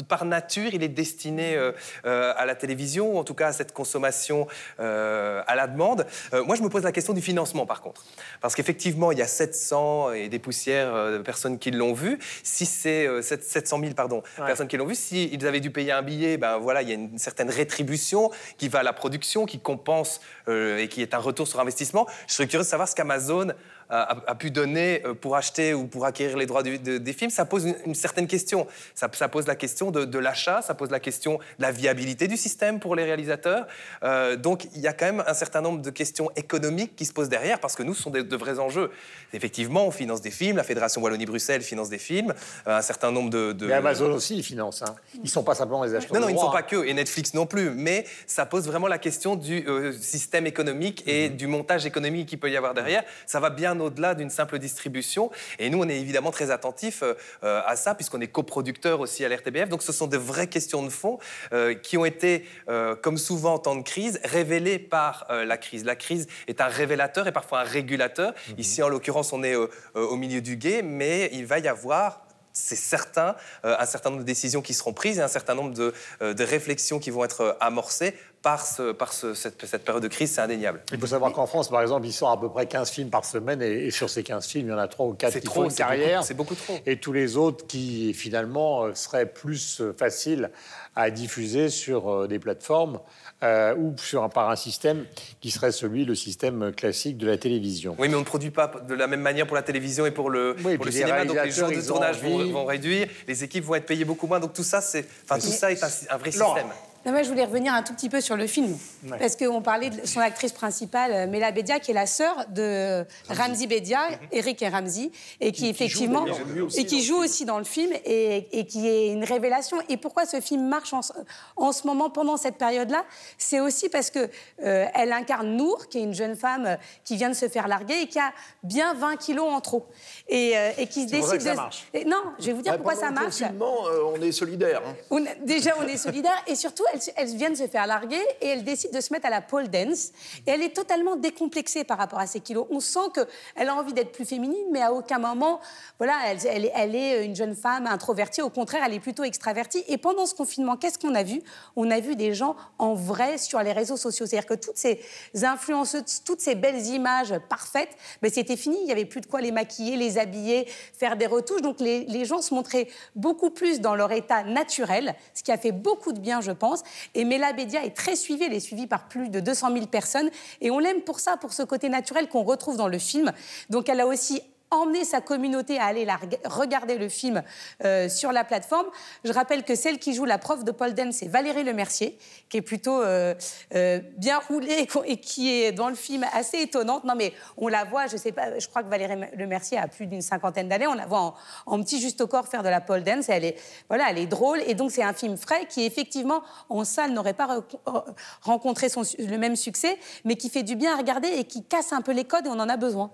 Speaker 6: par nature, il est destiné à la télévision, ou en tout cas à cette consommation à la demande. Moi, je me pose la question du financement, par contre. Parce qu'effectivement, il y a 700 et des poussières euh, de personnes qui l'ont vu. Si c'est euh, sept- 700 000 pardon, personnes qui l'ont vu, s'ils avaient dû payer un billet, ben voilà, il y a une certaine rétribution qui va à la production, qui compense euh, et qui est un retour sur investissement. Je serais curieux de savoir ce qu'Amazon a, pu donner euh, pour acheter ou pour acquérir les droits du- de- des films. Ça pose une, une certaine question. Ça, ça pose la question de, de l'achat, ça pose la question de la viabilité du système pour les réalisateurs. Euh, donc il y a quand même un certain nombre de questions économiques qui se posent derrière parce que nous, ce sont de vrais enjeux. Effectivement, on finance des films, la Fédération Wallonie-Bruxelles finance des films, euh, un certain nombre de... de-
Speaker 1: Mais Amazon aussi, ils financent. Hein. Ils sont pas simplement les acheteurs
Speaker 6: non, non, ils ne sont pas que, et Netflix non plus, mais ça pose vraiment la question du euh, système économique et du montage économique qu'il peut y avoir derrière. Ça va bien au-delà d'une simple distribution. Et nous, on est évidemment très attentifs euh, à ça, puisqu'on est coproducteur aussi à l'RTBF. Donc ce sont de vraies questions de fond euh, qui ont été, euh, comme souvent en temps de crise, révélées par la crise. La crise est un révélateur et parfois un régulateur. Ici, en l'occurrence, on est au milieu du guet, mais il va y avoir c'est certain, euh, un certain nombre de décisions qui seront prises et un certain nombre de, euh, de réflexions qui vont être amorcées par, ce- par ce- cette, cette période de crise, c'est indéniable.
Speaker 1: Il faut savoir qu'en France, par exemple, il sort à peu près 15 films par semaine et, et sur ces 15 films, il y en a 3 ou 4
Speaker 6: C'est
Speaker 1: qui
Speaker 6: trop,
Speaker 1: font une carrière.
Speaker 6: c'est beaucoup trop.
Speaker 1: Et tous les autres qui, finalement, euh, seraient plus euh, faciles à diffuser sur euh, des plateformes euh, ou sur un, par un système qui serait celui, le système classique de la télévision.
Speaker 6: Oui, mais on ne produit pas de la même manière pour la télévision et pour le,
Speaker 1: Oui,
Speaker 6: pour
Speaker 1: puis
Speaker 6: le
Speaker 1: les
Speaker 6: cinéma. Donc les jours de tournage vont, réduire, les équipes vont être payées beaucoup moins. Donc tout ça, c'est, enfin, tout ça est un, un vrai système.
Speaker 3: Non, moi, je voulais revenir un tout petit peu sur le film.
Speaker 1: Ouais.
Speaker 3: Parce qu'on parlait de son actrice principale, euh, Mela Bedia, qui est la sœur de Ramzi Bedia, Eric et Ramzi, et qui, effectivement.
Speaker 1: aussi
Speaker 3: et qui joue aussi dans le film, et, et qui est une révélation. Et pourquoi ce film marche en, ce- en ce moment, pendant cette période-là? C'est aussi parce que euh, elle incarne Nour, qui est une jeune femme euh, qui vient de se faire larguer et qui a bien 20 kilos en trop. Et, euh, et qui
Speaker 1: C'est pour ça
Speaker 3: décide
Speaker 1: que ça
Speaker 3: de.
Speaker 1: marche.
Speaker 3: Et non, je vais vous dire pourquoi ça marche.
Speaker 7: confinement, euh, on est solidaires. hein.
Speaker 3: Déjà, on est solidaires et surtout, elle, se- elle vient de se faire larguer et elle décide de se mettre à la pole dance. Et elle est totalement décomplexée par rapport à ses kilos. On sent qu'elle a envie d'être plus féminine, mais à aucun moment, voilà, elle, est- une jeune femme introvertie. Au contraire, elle est plutôt extravertie. Et pendant ce confinement, qu'est-ce qu'on a vu? On a vu des gens en vrai sur les réseaux sociaux. C'est-à-dire que toutes ces influenceuses, toutes ces belles images parfaites, ben, c'était fini. Il n'y avait plus de quoi les maquiller, les habiller, faire des retouches. Donc les gens se montraient beaucoup plus dans leur état naturel, ce qui a fait beaucoup de bien, je pense. Et Mela Bedia est très suivie. Elle est suivie par plus de 200 000 personnes. Et on l'aime pour ça, pour ce côté naturel qu'on retrouve dans le film. Donc elle a aussi emmener sa communauté à aller regarder le film euh, sur la plateforme. Je rappelle que celle qui joue la prof de Paul Dance, c'est Valérie Lemercier, qui est plutôt euh, euh, bien roulée et (laughs) et qui est dans le film assez étonnante. Non, mais on la voit, je sais pas, je crois que Valérie Lemercier a plus d'une cinquantaine d'années. On la voit en, petit juste au corps faire de la Paul Dance. Elle est, voilà, elle est drôle. Et donc, c'est un film frais qui, effectivement, en salle, n'aurait pas re- rencontré le même succès, mais qui fait du bien à regarder et qui casse un peu les codes et on en a besoin.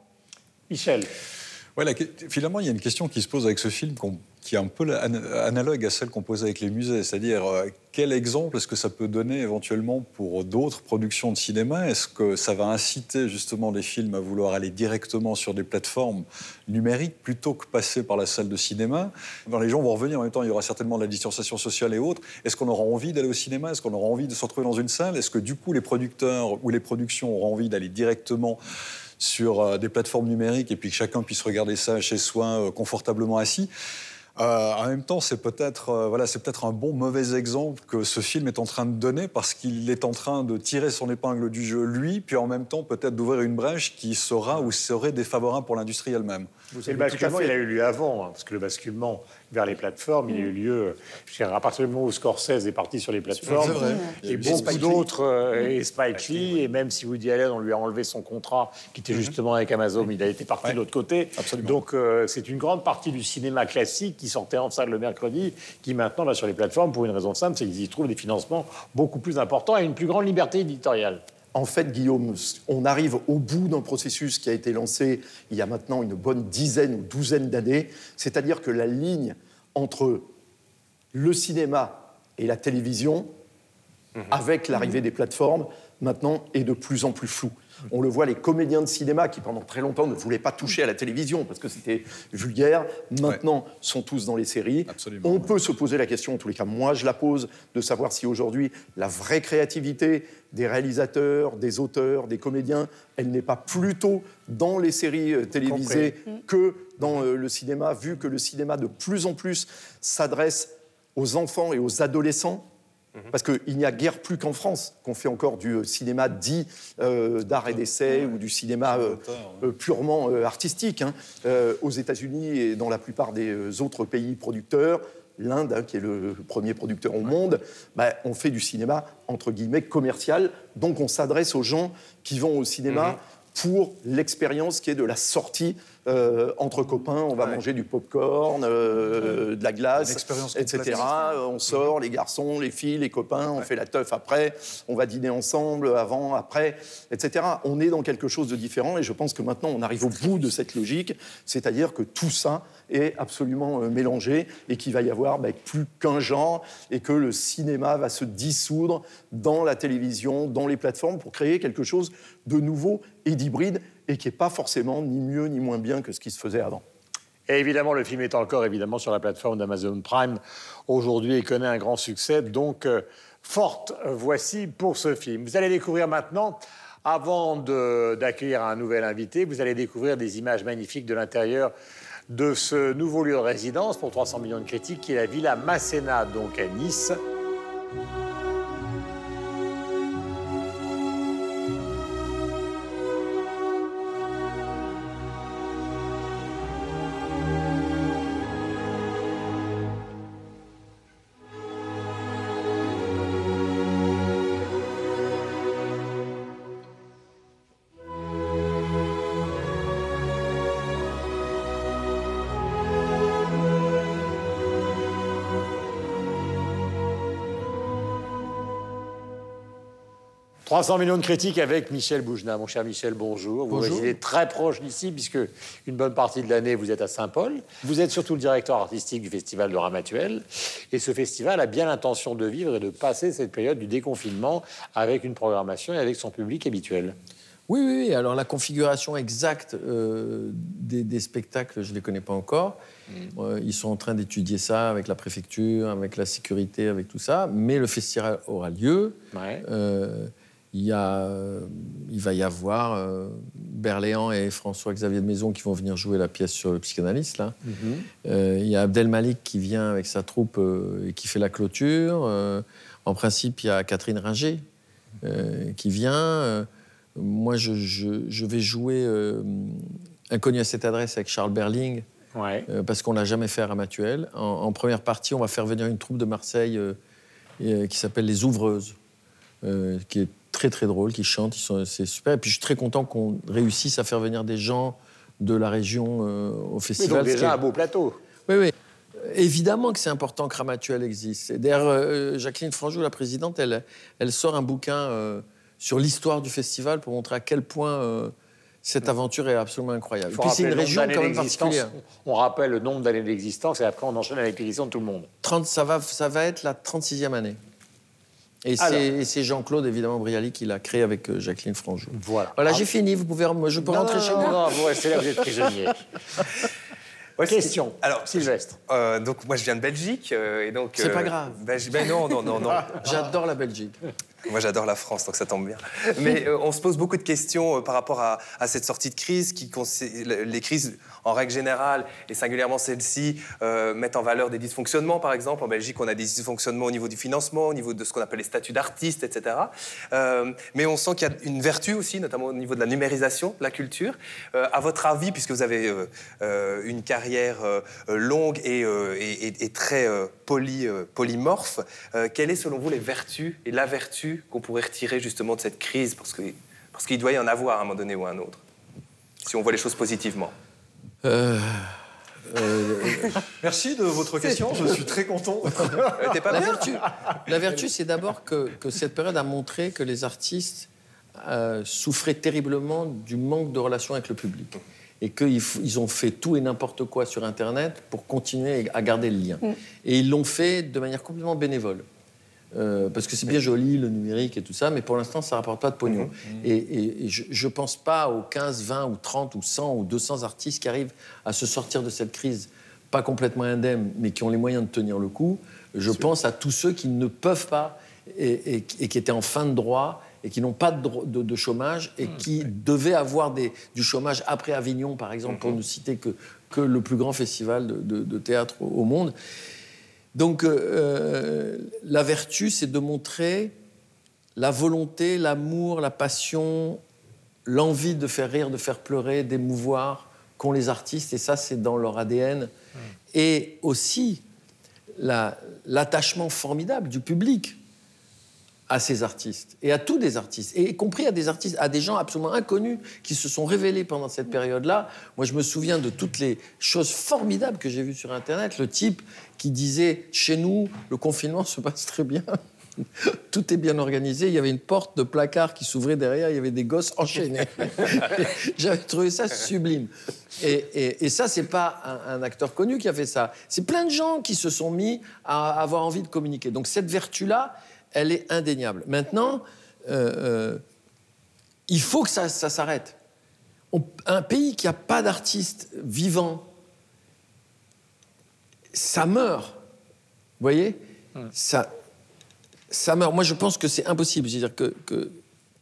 Speaker 1: Michel.
Speaker 4: Finalement, il y a une question qui se pose avec ce film qui est un peu analogue à celle qu'on posait avec les musées, c'est-à-dire euh, quel exemple est-ce que ça peut donner éventuellement pour d'autres productions de cinéma? Est-ce que ça va inciter justement les films à vouloir aller directement sur des plateformes numériques plutôt que passer par la salle de cinéma? Les gens vont revenir en même temps, il y aura certainement de la distanciation sociale et autres. Est-ce qu'on aura envie d'aller au cinéma? Est-ce qu'on aura envie de se retrouver dans une salle? Est-ce que du coup les producteurs ou les productions auront envie d'aller directement sur euh, des plateformes numériques et puis que chacun puisse regarder ça chez soi euh, confortablement assis. Euh, en même temps, c'est peut-être voilà, c'est peut-être un bon mauvais exemple que ce film est en train de donner parce qu'il est en train de tirer son épingle du jeu lui, puis en même temps peut-être d'ouvrir une brèche qui sera ou serait défavorable pour l'industrie elle-même.
Speaker 1: Et le basculement, il a eu lieu avant, hein, parce que le basculement vers les plateformes, il a eu lieu je dirais, à partir du moment où Scorsese est parti sur les plateformes.
Speaker 7: C'est vrai.
Speaker 1: Et
Speaker 7: Et
Speaker 1: beaucoup d'autres, euh, et Spike Lee, et même si Woody Allen, on lui a enlevé son contrat, qui était justement avec Amazon, il a été parti de l'autre côté.
Speaker 4: Absolument.
Speaker 1: Donc euh, c'est une grande partie du cinéma classique qui sortait en salle le mercredi, qui maintenant va sur les plateformes pour une raison simple, c'est qu'ils y trouvent des financements beaucoup plus importants et une plus grande liberté éditoriale.
Speaker 7: En fait, Guillaume, on arrive au bout d'un processus qui a été lancé il y a maintenant une bonne dizaine ou douzaine d'années, c'est-à-dire que la ligne entre le cinéma et la télévision, avec l'arrivée des plateformes, maintenant est de plus en plus floue. On le voit, les comédiens de cinéma qui pendant très longtemps ne voulaient pas toucher à la télévision parce que c'était vulgaire, maintenant sont tous dans les séries. On peut se poser la question, en tous les cas, moi je la pose, de savoir si aujourd'hui la vraie créativité des réalisateurs, des auteurs, des comédiens, elle n'est pas plutôt dans les séries euh, télévisées que dans euh, le cinéma, vu que le cinéma de plus en plus s'adresse aux enfants et aux adolescents. Parce qu'il n'y a guère plus qu'en France qu'on fait encore du euh, cinéma dit euh, d'art et d'essai ou du cinéma euh, purement euh, artistique. hein. Aux États-Unis et dans la plupart des autres pays producteurs, l'Inde, hein, qui est le premier producteur au monde, bah, on fait du cinéma entre guillemets commercial. Donc on s'adresse aux gens qui vont au cinéma pour l'expérience qui est de la sortie euh, entre copains, on va manger du popcorn, euh, de la glace, etc. On sort, les garçons, les filles, les copains, on fait la teuf après, on va dîner ensemble, avant, après, etc. On est dans quelque chose de différent et je pense que maintenant on arrive au bout de cette logique, c'est-à-dire que tout ça est absolument euh, mélangé et qu'il va y avoir bah, plus qu'un genre et que le cinéma va se dissoudre dans la télévision, dans les plateformes pour créer quelque chose de nouveau et d'hybride et qui n'est pas forcément ni mieux ni moins bien que ce qui se faisait avant.
Speaker 1: Et évidemment, le film est encore évidemment sur la plateforme d'Amazon Prime aujourd'hui et connaît un grand succès. Donc, euh, forte euh, voici pour ce film. Vous allez découvrir maintenant, avant d'accueillir un nouvel invité, vous allez découvrir des images magnifiques de l'intérieur de ce nouveau lieu de résidence pour 300 millions de critiques, qui est la Villa Masséna, donc à Nice. « 300 millions de critiques avec Michel Boujna. Mon cher Michel, bonjour. Vous
Speaker 14: Bonjour.
Speaker 1: résidez très proche d'ici, puisque une bonne partie de l'année, vous êtes à Saint-Paul. Vous êtes surtout le directeur artistique du Festival de Ramatuel. Et ce festival a bien l'intention de vivre et de passer cette période du déconfinement avec une programmation et avec son public habituel.
Speaker 14: Oui, oui, oui. Alors la configuration exacte euh, des, des spectacles, je ne les connais pas encore. Euh, ils sont en train d'étudier ça avec la préfecture, avec la sécurité, avec tout ça. Mais le festival aura lieu. Euh, il, y a, il va y avoir euh, Berléand et François-Xavier de Maison qui vont venir jouer la pièce sur le psychanalyste. Là. Euh, il y a Abdel Malik qui vient avec sa troupe euh, et qui fait la clôture. Euh, en principe, il y a Catherine Ringer qui vient. Moi, je, je- je vais jouer Inconnu à cette adresse avec Charles Berling. parce qu'on l'a jamais fait à Ramatuel. En, en première partie, on va faire venir une troupe de Marseille qui s'appelle Les Ouvreuses, qui est très très drôle, qui chante, ils sont- c'est super. Et puis je suis très content qu'on réussisse à faire venir des gens de la région euh, au festival.
Speaker 1: donc
Speaker 14: ce qui
Speaker 1: déjà un beau plateau.
Speaker 14: oui, oui. Évidemment que c'est important que Ramatuel existe. D'ailleurs, euh, Jacqueline Franjou, la présidente, elle, elle sort un bouquin euh, sur l'histoire du festival pour montrer à quel point euh, cette aventure est absolument incroyable. Et puis c'est une région quand même particulière.
Speaker 1: On rappelle le nombre d'années d'existence et après on enchaîne avec l'édition de tout le monde.
Speaker 14: 30, ça, va, ça va être la 36e année. Et c'est Jean-Claude, évidemment, Brialy, qui l'a créé avec euh, Jacqueline Franjou.
Speaker 1: Voilà.
Speaker 14: Voilà,
Speaker 1: Ah.
Speaker 14: j'ai fini. Vous pouvez, je peux
Speaker 1: Non,
Speaker 14: rentrer
Speaker 1: non,
Speaker 14: chez moi.
Speaker 1: non, vous restez là, vous êtes prisonnier. (laughs) Question.
Speaker 6: Alors,
Speaker 1: Sylvestre.
Speaker 6: Euh, donc moi je viens de Belgique euh, et donc.
Speaker 14: C'est
Speaker 6: euh,
Speaker 14: pas grave.
Speaker 6: ben, ben non non non non. (laughs)
Speaker 14: J'adore la Belgique.
Speaker 6: Moi, j'adore la France, donc ça tombe bien. Mais euh, on se pose beaucoup de questions euh, par rapport à, cette sortie de crise. Qui, les crises, en règle générale, et singulièrement celle-ci, euh, mettent en valeur des dysfonctionnements. Par exemple, en Belgique, on a des dysfonctionnements au niveau du financement, au niveau de ce qu'on appelle les statuts d'artistes, etc. Mais on sent qu'il y a une vertu aussi, notamment au niveau de la numérisation de la culture. À votre avis, puisque vous avez une carrière longue et, très poly, polymorphe, quelles est selon vous les vertus et la vertu qu'on pourrait retirer justement de cette crise Parce que- parce qu'il doit y en avoir à un moment donné ou à un autre, si on voit les choses positivement.
Speaker 14: Euh, euh, (laughs)
Speaker 4: Merci de votre question, je suis très content. (laughs)
Speaker 6: pas
Speaker 14: la vertu, la vertu, c'est d'abord que, que cette période a montré que les artistes euh, souffraient terriblement du manque de relation avec le public. Et qu'ils ont fait tout et n'importe quoi sur Internet pour continuer à garder le lien.
Speaker 3: Mm.
Speaker 14: Et ils l'ont fait de manière complètement bénévole. Euh, parce que c'est bien joli, le numérique et tout ça, mais pour l'instant, ça ne rapporte pas de pognon. Et, et- et je ne pense pas aux 15, 20 ou 30 ou 100 ou 200 artistes qui arrivent à se sortir de cette crise, pas complètement indemnes, mais qui ont les moyens de tenir le coup. Je pense à tous ceux qui ne peuvent pas et, qui étaient en fin de droit et qui n'ont pas de, dro- de- de chômage et qui devaient avoir des- du chômage après Avignon, par exemple, pour ne citer que, que le plus grand festival de, théâtre au monde. Donc, euh, la vertu, c'est de montrer la volonté, l'amour, la passion, l'envie de faire rire, de faire pleurer, d'émouvoir qu'ont les artistes, et ça, c'est dans leur ADN. Et aussi la- l'attachement formidable du public à ces artistes et à tous des artistes, et y compris à des artistes, à des gens absolument inconnus qui se sont révélés pendant cette période-là. Moi, je me souviens de toutes les choses formidables que j'ai vues sur Internet. Le type qui disait chez nous, le confinement se passe très bien. (laughs) Tout est bien organisé. Il y avait une porte de placard qui s'ouvrait derrière. Il y avait des gosses (laughs) enchaînés. (laughs) J'avais trouvé ça sublime. Et, et- et ça, c'est pas un, un acteur connu qui a fait ça. C'est plein de gens qui se sont mis à avoir envie de communiquer. Donc cette vertu-là, elle est indéniable. Maintenant, euh, euh, il faut que ça, ça s'arrête. Un pays qui n'a pas d'artistes vivants, ça meurt. Vous voyez ça, ça meurt. Moi, je pense que c'est impossible. C'est-à-dire que, que,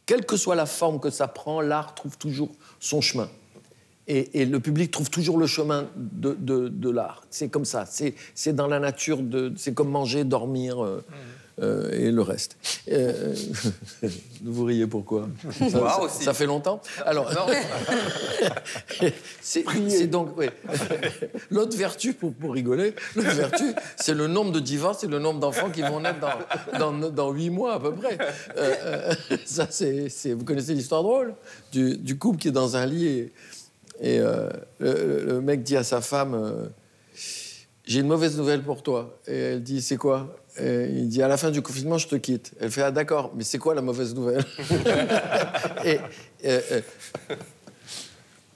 Speaker 14: quelle que soit la forme que ça prend, l'art trouve toujours son chemin. Et, et le public trouve toujours le chemin de, de- de l'art. C'est comme ça. C'est dans la nature. C'est comme manger, dormir euh, euh, et le reste. Euh, (laughs) vous riez pourquoi? Ça,
Speaker 6: aussi.
Speaker 14: ça fait longtemps? Alors, (laughs) c'est donc (laughs) l'autre vertu pour, pour rigoler. L'autre vertu, c'est le nombre de divorces et le nombre d'enfants qui vont naître dans, dans, dans 8 mois à peu près. Euh, euh, ça, c'est, vous connaissez l'histoire drôle? Du, du couple qui est dans un lit et, et, euh, le, le mec dit à sa femme euh, J'ai une mauvaise nouvelle pour toi. Et elle dit C'est quoi? Et Il dit À la fin du confinement, je te quitte. Elle fait Ah, d'accord, mais c'est quoi la mauvaise nouvelle (laughs) Et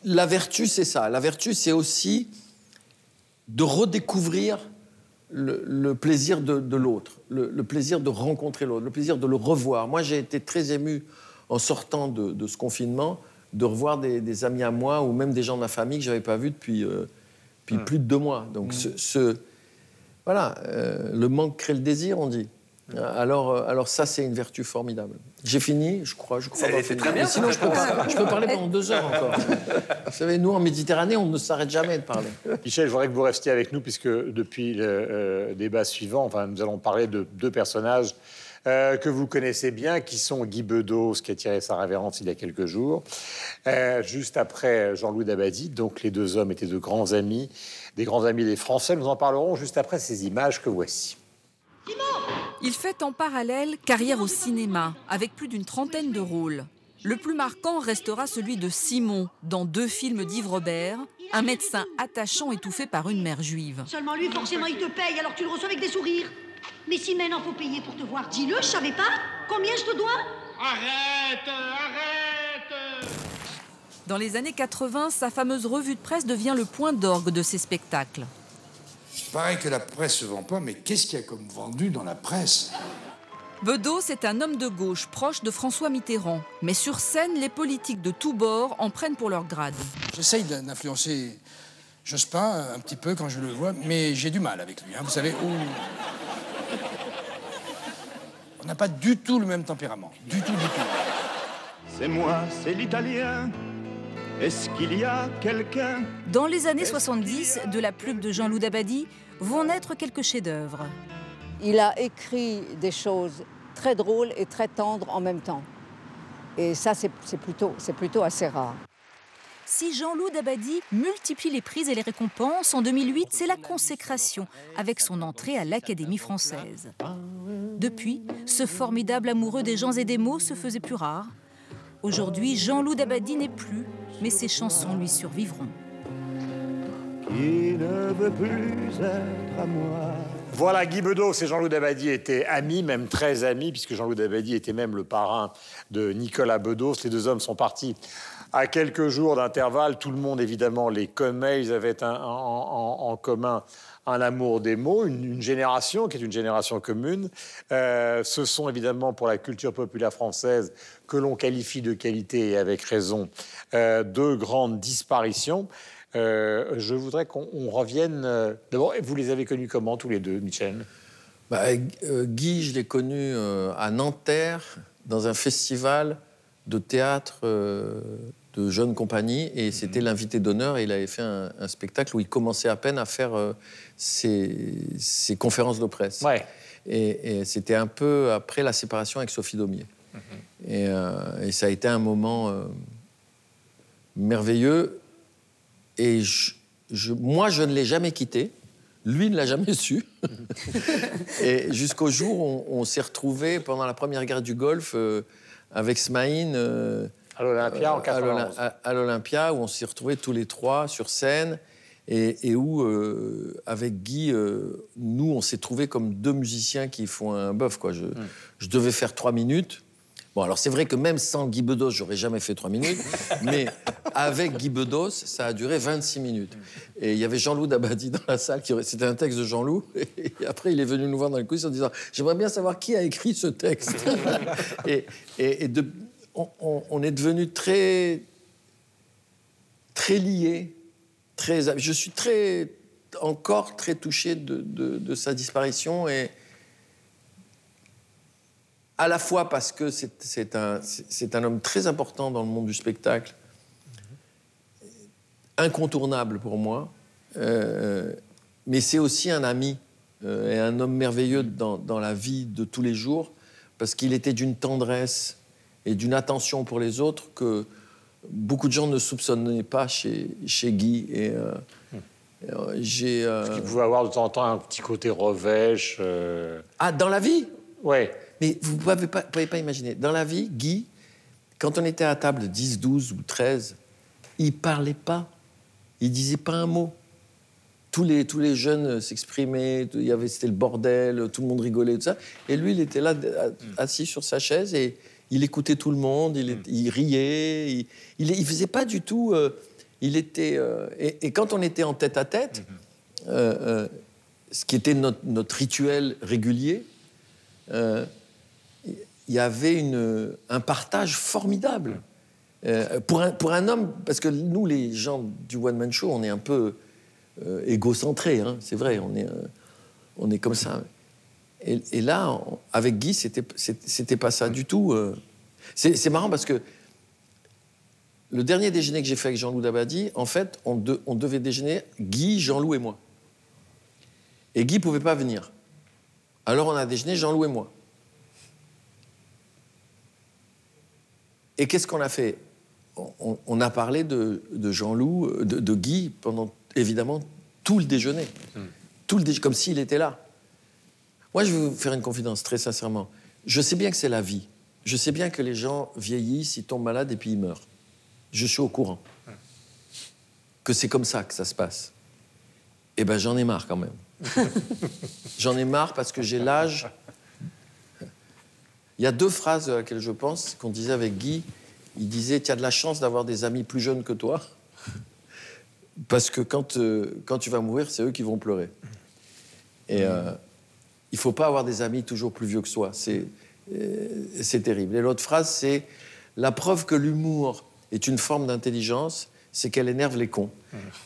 Speaker 14: la vertu, c'est ça. La vertu, c'est aussi de redécouvrir le, le plaisir de, de l'autre, le, le plaisir de rencontrer l'autre, le plaisir de le revoir. Moi, j'ai été très ému en sortant de, de ce confinement de revoir des, des amis à moi ou même des gens de ma famille que je n'avais pas vus depuis, euh, depuis plus de deux mois. Donc, ce, ce- voilà, euh, le manque crée le désir, on dit. Alors, euh, alors ça, c'est une vertu formidable. J'ai fini, je crois. Je crois
Speaker 6: c'est
Speaker 14: fini.
Speaker 6: très bien,
Speaker 14: Mais sinon, je peux, pas- je peux parler pendant deux heures encore. (laughs) Vous savez, nous, en Méditerranée, on ne s'arrête jamais de parler.
Speaker 1: Michel, je voudrais que vous restiez avec nous, puisque depuis le euh, débat suivant, enfin, nous allons parler de deux personnages euh, que vous connaissez bien, qui sont Guy Bedos, qui a tiré sa révérence il y a quelques jours, euh, juste après Jean-Louis Dabadi. Donc les deux hommes étaient de grands amis, des grands amis des Français. Nous en parlerons juste après ces images que voici.
Speaker 15: Il fait en parallèle carrière au cinéma, avec plus d'une trentaine de rôles. Le plus marquant restera celui de Simon, dans deux films d'Yves Robert, un médecin attachant étouffé par une mère juive.
Speaker 16: Seulement lui, forcément, il te paye, alors tu le reçois avec des sourires. Mais si maintenant faut payer pour te voir, dis-le, je savais pas. Combien je te dois?
Speaker 17: Arrête Arrête
Speaker 15: Dans les années 80, sa fameuse revue de presse devient le point d'orgue de ses spectacles.
Speaker 18: Pareil que la presse se vend pas, mais qu'est-ce qu'il y a comme vendu dans la presse?
Speaker 15: Bedos est un homme de gauche proche de François Mitterrand. Mais sur scène, les politiques de tous bords en prennent pour leur grade.
Speaker 18: J'essaye d'influencer Jospin un petit peu quand je le vois, mais j'ai du mal avec lui. hein, vous savez, où... on n'a pas du tout le même tempérament. Du tout, du tout.
Speaker 17: C'est moi, c'est l'italien. Est-ce qu'il y a quelqu'un?
Speaker 19: Dans les années 70, de la plume de Jean-Loup Dabadi, vont naître quelques chefs-d'œuvre.
Speaker 20: Il a écrit des choses très drôles et très tendres en même temps. Et ça, c'est c'est plutôt, c'est plutôt assez rare.
Speaker 19: Si Jean-Loup Dabadi multiplie les prix et les récompenses, en 2008, c'est la consécration avec son entrée à l'Académie française. Depuis, ce formidable amoureux des gens et des mots se faisait plus rare. Aujourd'hui, Jean-Loup Dabadi n'est plus, mais ses chansons lui survivront.
Speaker 17: Qui ne veut plus être à moi
Speaker 1: Voilà, Guy Bedos et Jean-Loup Dabadi étaient amis, même très amis, puisque Jean-Loup Dabadi était même le parrain de Nicolas Bedos. Les deux hommes sont partis à quelques jours d'intervalle. Tout le monde, évidemment, les connaît. Ils avaient en, commun un amour des mots, une, génération qui est une génération commune. Euh, ce sont évidemment pour la culture populaire française que l'on qualifie de qualité et avec raison euh, deux grandes disparitions. Euh, je voudrais qu'on on revienne. euh, D'abord, vous les avez connus comment tous les deux, Michel?
Speaker 14: Bah, Guy, je l'ai connu à Nanterre, dans un festival de théâtre de jeunes compagnies, et c'était l'invité d'honneur, et il avait fait un, un spectacle où il commençait à peine à faire euh, ses, ses conférences de presse. Et, et c'était un peu après la séparation avec Sophie Daumier. Et, euh, et ça a été un moment euh, merveilleux. Et je- je- moi, je ne l'ai jamais quitté. Lui ne l'a jamais su. (laughs) et jusqu'au jour où on, on s'est retrouvés pendant la première guerre du Golfe avec Smaïn. Euh,
Speaker 1: à l'Olympia en
Speaker 14: à l'Olym-
Speaker 1: 91.
Speaker 14: à- à l'Olympia, où on s'est retrouvés tous les trois sur scène. Et, et où, euh, avec Guy, euh, nous, on s'est trouvés comme deux musiciens qui font un bœuf. Quoi. Je, je devais faire trois minutes. Bon, alors c'est vrai que même sans Guy Bedos, j'aurais jamais fait trois minutes. (laughs) mais avec Guy Bedos, ça a duré 26 minutes. Et il y avait Jean-Loup Dabadi dans la salle. qui C'était un texte de Jean-Loup. (laughs) Et après, il est venu nous voir dans le coulisses en disant J'aimerais bien savoir qui a écrit ce texte. (laughs) et et- et de- on, est devenu très, très liés. Très, je suis très, encore très touché de, sa disparition. Et à la fois parce que c'est un, un homme très important dans le monde du spectacle, incontournable pour moi, euh, mais c'est aussi un ami euh, et un homme merveilleux dans la vie de tous les jours, parce qu'il était d'une tendresse et d'une attention pour les autres que beaucoup de gens ne soupçonnaient pas chez, chez Guy. Et, euh, euh, j'ai, euh,
Speaker 1: Il pouvait avoir de temps en temps un petit côté revêche. euh,
Speaker 14: Ah, dans la vie?
Speaker 1: Ouais.
Speaker 14: Mais vous ne pouvez pas, pouvez pas imaginer. Dans la vie, Guy, quand on était à table 10, 12 ou 13, il parlait pas. Il disait pas un mot. Tous les, tous les jeunes s'exprimaient, il y avait, c'était le bordel, tout le monde rigolait, tout ça. Et lui, il était là, assis sur sa chaise, et il écoutait tout le monde, il, il riait, il, il, il faisait pas du tout... euh, il était... euh, et, et quand on était en tête à tête, euh, euh, ce qui était notre, notre rituel régulier, il y avait une, un partage formidable. Euh, pour, un, pour un homme, parce que nous, les gens du One Man Show, on est un peu égocentrés, hein, c'est vrai, on est, on est comme ça. Et, et là, on- avec Guy, c'était pas ça du tout. euh. C'est marrant parce que le dernier déjeuner que j'ai fait avec Jean-Loup Dabadi, en fait, on, de- on devait déjeuner Guy, Jean-Loup et moi. Et Guy pouvait pas venir. Alors on a déjeuné Jean-Loup et moi. Et qu'est-ce qu'on a fait? On, on a parlé de, de Jean-Loup, euh, de, de Guy, pendant évidemment tout le déjeuner. Tout le déjeuner, comme s'il était là. Moi, je vais vous faire une confidence, très sincèrement. Je sais bien que c'est la vie. Je sais bien que les gens vieillissent, ils tombent malades et puis ils meurent. Je suis au courant. Que c'est comme ça que ça se passe. Eh ben, j'en ai marre quand même. (laughs) j'en ai marre parce que j'ai l'âge. Il y a deux phrases à laquelle je pense qu'on disait avec Guy. Il disait Tu as de la chance d'avoir des amis plus jeunes que toi. Parce que quand, euh, quand tu vas mourir, c'est eux qui vont pleurer. Et euh, il faut pas avoir des amis toujours plus vieux que soi. C'est euh, c'est terrible. Et l'autre phrase, c'est La preuve que l'humour est une forme d'intelligence, c'est qu'elle énerve les cons.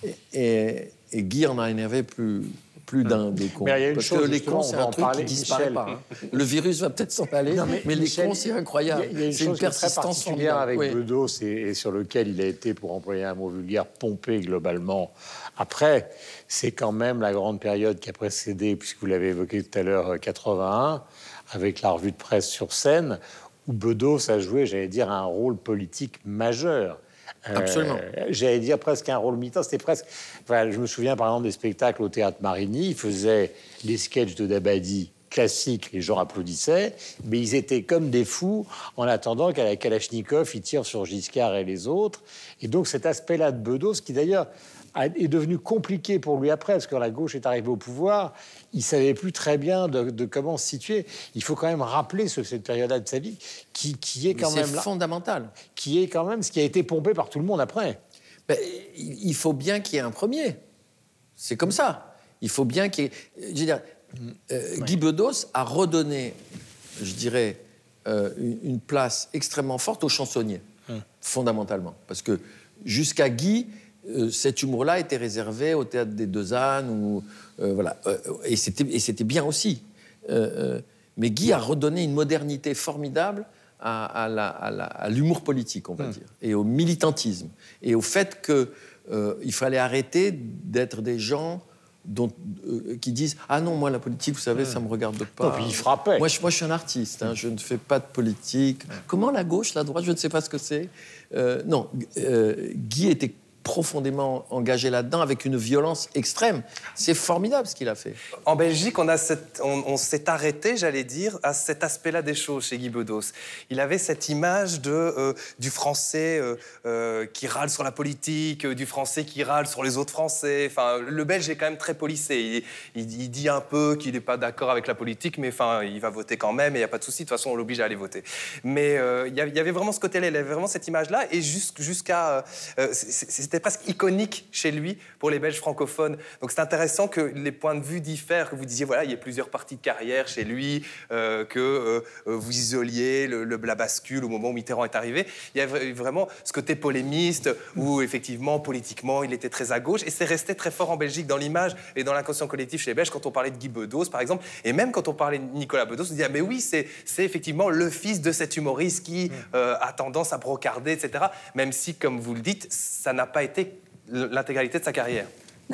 Speaker 14: Et, et- et Guy en a énervé plus, plus d'un des cons.
Speaker 1: Mais il y a une
Speaker 14: Parce
Speaker 1: chose,
Speaker 14: que les cons,
Speaker 1: on
Speaker 14: c'est un truc
Speaker 1: parler,
Speaker 14: qui disparaît pas. hein. Le virus va peut-être s'en aller,
Speaker 1: Non,
Speaker 14: mais, les
Speaker 1: Michel,
Speaker 14: cons, c'est incroyable.
Speaker 1: Il y a, une est très
Speaker 14: persistance
Speaker 1: particulière
Speaker 14: formidable.
Speaker 1: avec
Speaker 14: Oui.
Speaker 1: Bedos et, et sur lequel il a été, pour employer un mot vulgaire, pompé globalement. Après, c'est quand même la grande période qui a précédé, puisque vous l'avez évoqué tout à l'heure, euh, 81, avec la revue de presse sur scène, où Bedos a joué, j'allais dire, un rôle politique majeur. Euh,
Speaker 14: Absolument.
Speaker 1: J'allais dire presque un rôle militant. C'était presque. enfin, je me souviens par exemple des spectacles au théâtre Marigny. Il faisait les sketchs de Dabadi classique, les gens applaudissaient, mais ils étaient comme des fous en attendant qu'à la Kalachnikov, ils tirent sur Giscard et les autres. Et donc cet aspect-là de Bedos, qui d'ailleurs est devenu compliqué pour lui après, parce que quand la gauche est arrivée au pouvoir, il savait plus très bien de, de comment se situer. Il faut quand même rappeler ce- cette période-là de sa vie, qui, qui est quand même là,
Speaker 14: fondamental.
Speaker 1: qui est quand même ce qui a été pompé par tout le monde après.
Speaker 14: Ben, il faut bien qu'il y ait un premier. C'est comme ça. Il faut bien qu'il y ait. Je veux dire, euh, Guy Bedos a redonné, je dirais, euh, une place extrêmement forte aux chansonniers, fondamentalement. Parce que jusqu'à Guy, cet humour-là était réservé au théâtre des Deux Ânes, ou, euh, voilà. Euh, et c'était bien aussi. Euh, euh, mais Guy a redonné une modernité formidable à, l'humour politique, on va dire, et au militantisme, et au fait qu'il fallait arrêter d'être des gens dont, euh, qui disent Ah non, moi, la politique, vous savez, ça ne me regarde pas.
Speaker 1: Non, puis il frappait.
Speaker 14: Moi, je, moi, je suis un artiste, hein, je ne fais pas de politique. Comment la gauche, la droite, je ne sais pas ce que c'est. Euh, non, euh, Guy était profondément engagé là-dedans avec une violence extrême. C'est formidable ce qu'il a fait.
Speaker 6: En Belgique, on, a on, s'est arrêté, j'allais dire, à cet aspect-là des choses chez Guy Bedos. Il avait cette image de, euh, du français euh, euh, qui râle sur la politique, du français qui râle sur les autres français. Enfin, le belge est quand même très policé. Il, il- il dit un peu qu'il n'est pas d'accord avec la politique, mais enfin, il va voter quand même et il n'y a pas de souci. De toute façon, on l'oblige à aller voter. Mais il y avait- vraiment ce côté-là, il avait vraiment cette image-là. Et jus- jusqu'à. C'était presque iconique chez lui pour les Belges francophones. Donc c'est intéressant que les points de vue diffèrent, que vous disiez, voilà, il y a plusieurs parties de carrière chez lui, euh, que euh, vous isoliez le, le- la bascule au moment où Mitterrand est arrivé. Il y avait vraiment ce côté polémiste où effectivement, politiquement, il était très à gauche. Et c'est resté très fort en Belgique dans l'image et dans l'inconscient collectif chez les Belges quand on parlait de Guy Bedos, par exemple. Et même quand on parlait de Nicolas Bedos, on se disait, ah, mais oui, c'est c'est effectivement le fils de cet humoriste qui euh, a tendance à brocarder, etc. Même si, comme vous le dites, ça n'a pas été l'intégralité de sa carrière.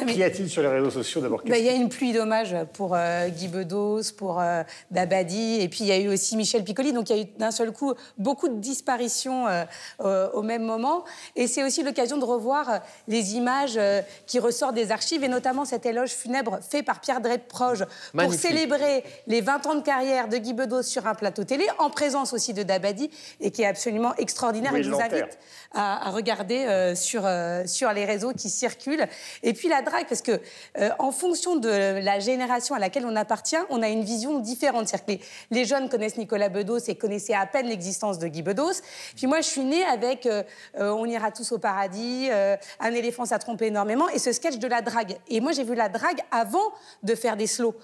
Speaker 3: Mais-
Speaker 1: Qu'y a-t-il sur les réseaux sociaux d'abord
Speaker 3: Bah, Il y a une pluie d'hommages pour euh, Guy Bedos, pour euh, Dabadi, et puis il y a eu aussi Michel Piccoli. Donc il y a eu d'un seul coup beaucoup de disparitions euh, euh, au même moment. Et c'est aussi l'occasion de revoir euh, les images euh, qui ressortent des archives, et notamment cet éloge funèbre fait par Pierre Drette-Proge pour célébrer les 20 ans de carrière de Guy Bedos sur un plateau télé, en présence aussi de Dabadi, et qui est absolument extraordinaire.
Speaker 1: Oui,
Speaker 3: et je vous invite à, à regarder euh, sur, euh, sur les réseaux qui circulent. Et puis la drague, parce que euh, en fonction de la génération à laquelle on appartient, on a une vision différente. C'est-à-dire que les, les jeunes connaissent Nicolas Bedos et connaissaient à peine l'existence de Guy Bedos. Puis moi, je suis née avec euh, euh, On ira tous au paradis, euh, Un éléphant, ça trompe énormément, et ce sketch de la drague. Et moi, j'ai vu la drague avant de faire des slows.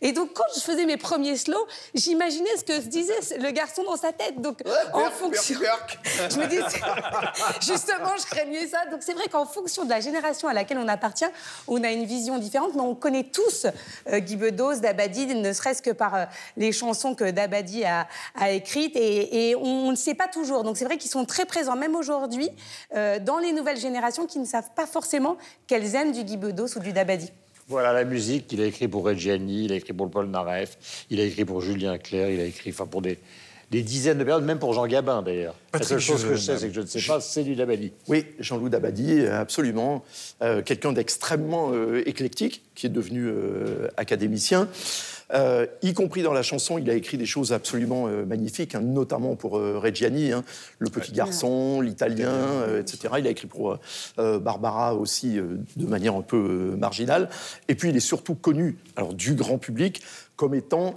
Speaker 3: Et donc, quand je faisais mes premiers slows, j'imaginais ce que se disait le garçon dans sa tête. Donc, en fonction. Je me dis, (laughs) justement, je craignais ça. Donc, c'est vrai qu'en fonction de la génération à laquelle on appartient, on a une vision différente, mais on connaît tous euh, Guy Bedos, Dabadi, ne serait-ce que par euh, les chansons que Dabadi a, écrites, et, et on ne sait pas toujours. Donc, c'est vrai qu'ils sont très présents, même aujourd'hui, euh, dans les nouvelles générations qui ne savent pas forcément qu'elles aiment du Guy Bedos ou du Dabadi.
Speaker 1: Voilà la musique qu'il a écrit pour Reggiani, il a écrit pour Paul Naref, il a écrit pour Julien Clerc, il a écrit enfin, pour des, des dizaines de périodes, même pour Jean Gabin d'ailleurs. La seule chose que je sais, c'est que je ne sais pas, c'est du Dabadi.
Speaker 7: Oui, Jean-Loup Dabadi, absolument. Euh, Quelqu'un d'extrêmement euh, éclectique, qui est devenu euh, académicien. Euh, y compris dans la chanson, il a écrit des choses absolument euh, magnifiques, hein, notamment pour euh, Reggiani, hein, Le Petit Garçon, L'Italien, euh, etc. Il a écrit pour euh, euh, Barbara aussi euh, de manière un peu euh, marginale. Et puis il est surtout connu alors, du grand public comme étant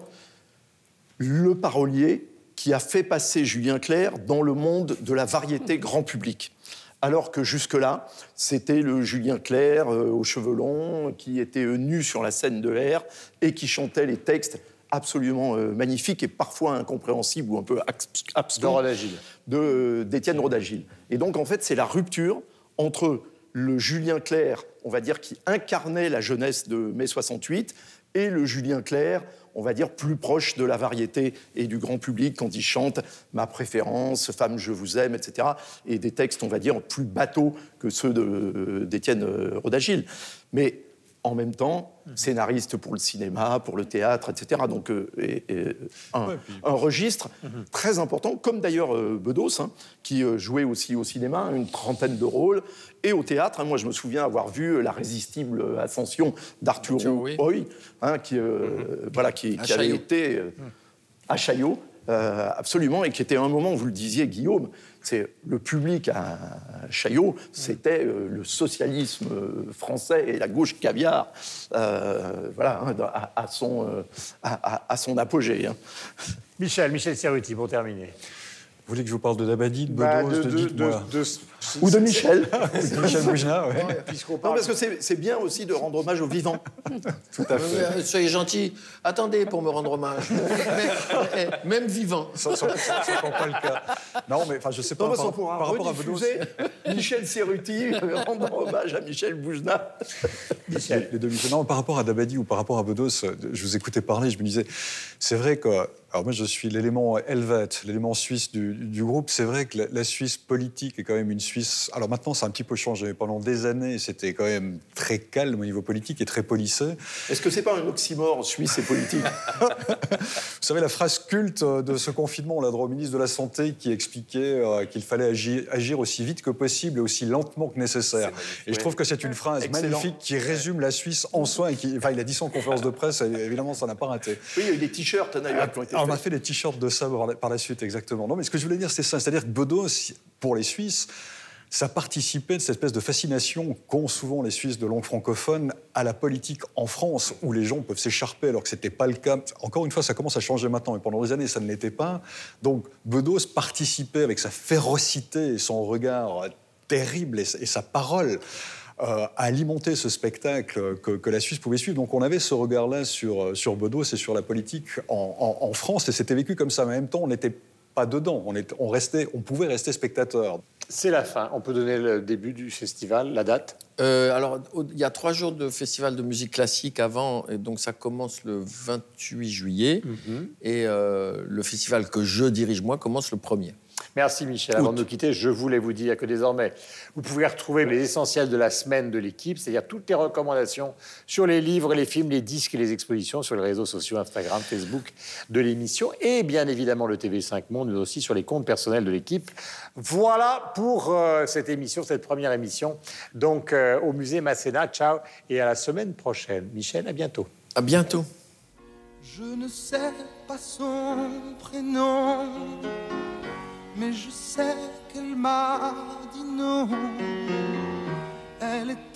Speaker 7: le parolier qui a fait passer Julien Clerc dans le monde de la variété grand public. Alors que jusque-là, c'était le Julien Clerc euh, aux cheveux longs, qui était euh, nu sur la scène de l'air et qui chantait les textes absolument euh, magnifiques et parfois incompréhensibles ou un peu abs- abscons
Speaker 1: De
Speaker 7: de, euh, d'Étienne Rodagil. Et donc, en fait, c'est la rupture entre le Julien Clerc, on va dire, qui incarnait la jeunesse de mai 68, et le Julien Clerc, on va dire, plus proche de la variété et du grand public quand il chante Ma préférence, Femme, je vous aime, etc. Et des textes, on va dire, plus bateaux que ceux de- d'Étienne euh, Rodagil. Mais en même temps scénariste pour le cinéma, pour le théâtre, etc. Donc euh, et- et un,
Speaker 4: Ouais, puis-
Speaker 7: un registre très important, comme d'ailleurs euh, Bedos, hein, qui euh, jouait aussi au cinéma, une trentaine de rôles, et au théâtre. hein. moi, je me souviens avoir vu La résistible ascension d'Arthur Hoy, hein, qui, euh, voilà, qui,
Speaker 14: À
Speaker 7: qui avait
Speaker 14: Chaillot.
Speaker 7: été euh, à Chaillot, euh, absolument, et qui était un moment, vous le disiez, Guillaume, c'est le public à Chaillot, c'était euh, le socialisme euh, français et la gauche caviar, euh, voilà, hein, à, son, à son apogée. hein.
Speaker 1: Michel, Michel Cerruti, pour terminer.
Speaker 4: Vous voulez que je vous parle de Dabadi, de
Speaker 1: Bah,
Speaker 4: Bedos,
Speaker 1: de-
Speaker 4: de,
Speaker 1: de-
Speaker 4: dites-moi.
Speaker 1: de- de-
Speaker 7: Ou de Michel.
Speaker 4: De Michel Boujna, ouais.
Speaker 7: Non,
Speaker 1: parle-
Speaker 7: parce que c'est bien aussi de rendre hommage aux vivants.
Speaker 4: Tout à fait.
Speaker 14: Euh, Soyez gentil. Attendez pour me rendre hommage. Mais- mais- même vivant.
Speaker 4: Ça, ça compte pas le cas. Non, mais enfin, je sais pas.
Speaker 7: Non,
Speaker 4: par, par rapport à Bedos,
Speaker 7: Michel Cerruti rendant hommage à Michel Boujna.
Speaker 4: Les, les deux Michel. Non, par rapport à Dabadi ou par rapport à Bedos, euh, je vous écoutais parler, je me disais, c'est vrai que, alors moi je suis l'élément helvète, l'élément suisse du, du groupe, c'est vrai que la, la Suisse politique est quand même une Suisse, alors maintenant ça a un petit peu changé, pendant des années c'était quand même très calme au niveau politique et très policé.
Speaker 7: Est-ce que c'est pas un oxymore suisse et politique? (laughs)
Speaker 4: Vous savez, la phrase culte de ce confinement, on l'a droit au ministre de la Santé qui expliquait euh, qu'il fallait agir, agir aussi vite que possible et aussi lentement que nécessaire. Et je trouve que c'est une phrase
Speaker 7: Excellent.
Speaker 4: magnifique qui résume la Suisse en soi. Et qui, enfin, il a dit ça en conférence de presse, et évidemment, ça n'a pas raté.
Speaker 7: Oui, il y a eu des t-shirts d'ailleurs qui ont été
Speaker 4: Alors, on a fait des t-shirts de ça par la, suite, exactement. Non, mais ce que je voulais dire, c'est ça. C'est-à-dire que Bedos, pour les Suisses, ça participait de cette espèce de fascination qu'ont souvent les Suisses de langue francophone à la politique en France, où les gens peuvent s'écharper alors que ce n'était pas le cas. Encore une fois, ça commence à changer maintenant, mais pendant des années, ça ne l'était pas. Donc, Bedos participait avec sa férocité et son regard terrible et sa parole euh, à alimenter ce spectacle que, que la Suisse pouvait suivre. Donc on avait ce regard-là sur, euh, sur Bedos et sur la politique en, en- en France, et c'était vécu comme ça. Mais en même temps, on n'était pas dedans, on, était- on, restait, on pouvait rester spectateur.
Speaker 1: C'est la fin. On peut donner le début du festival, la date?
Speaker 14: Euh, alors, il y a trois jours de festival de musique classique avant, et donc ça commence le 28 juillet, et euh, le festival que je dirige moi commence le 1er.
Speaker 1: Merci Michel. Avant de nous quitter, je voulais vous dire que désormais, vous pouvez retrouver les essentiels de la semaine de l'équipe, c'est-à-dire toutes les recommandations sur les livres, les films, les disques et les expositions sur les réseaux sociaux Instagram, Facebook de l'émission et bien évidemment le TV5 Monde, mais aussi sur les comptes personnels de l'équipe. Voilà pour euh, cette émission, cette première émission. Donc euh, au musée Masséna, ciao et à la semaine prochaine. Michel, à bientôt.
Speaker 14: À bientôt.
Speaker 21: Je ne sais pas son prénom, mais je sais qu'elle m'a dit non. Elle était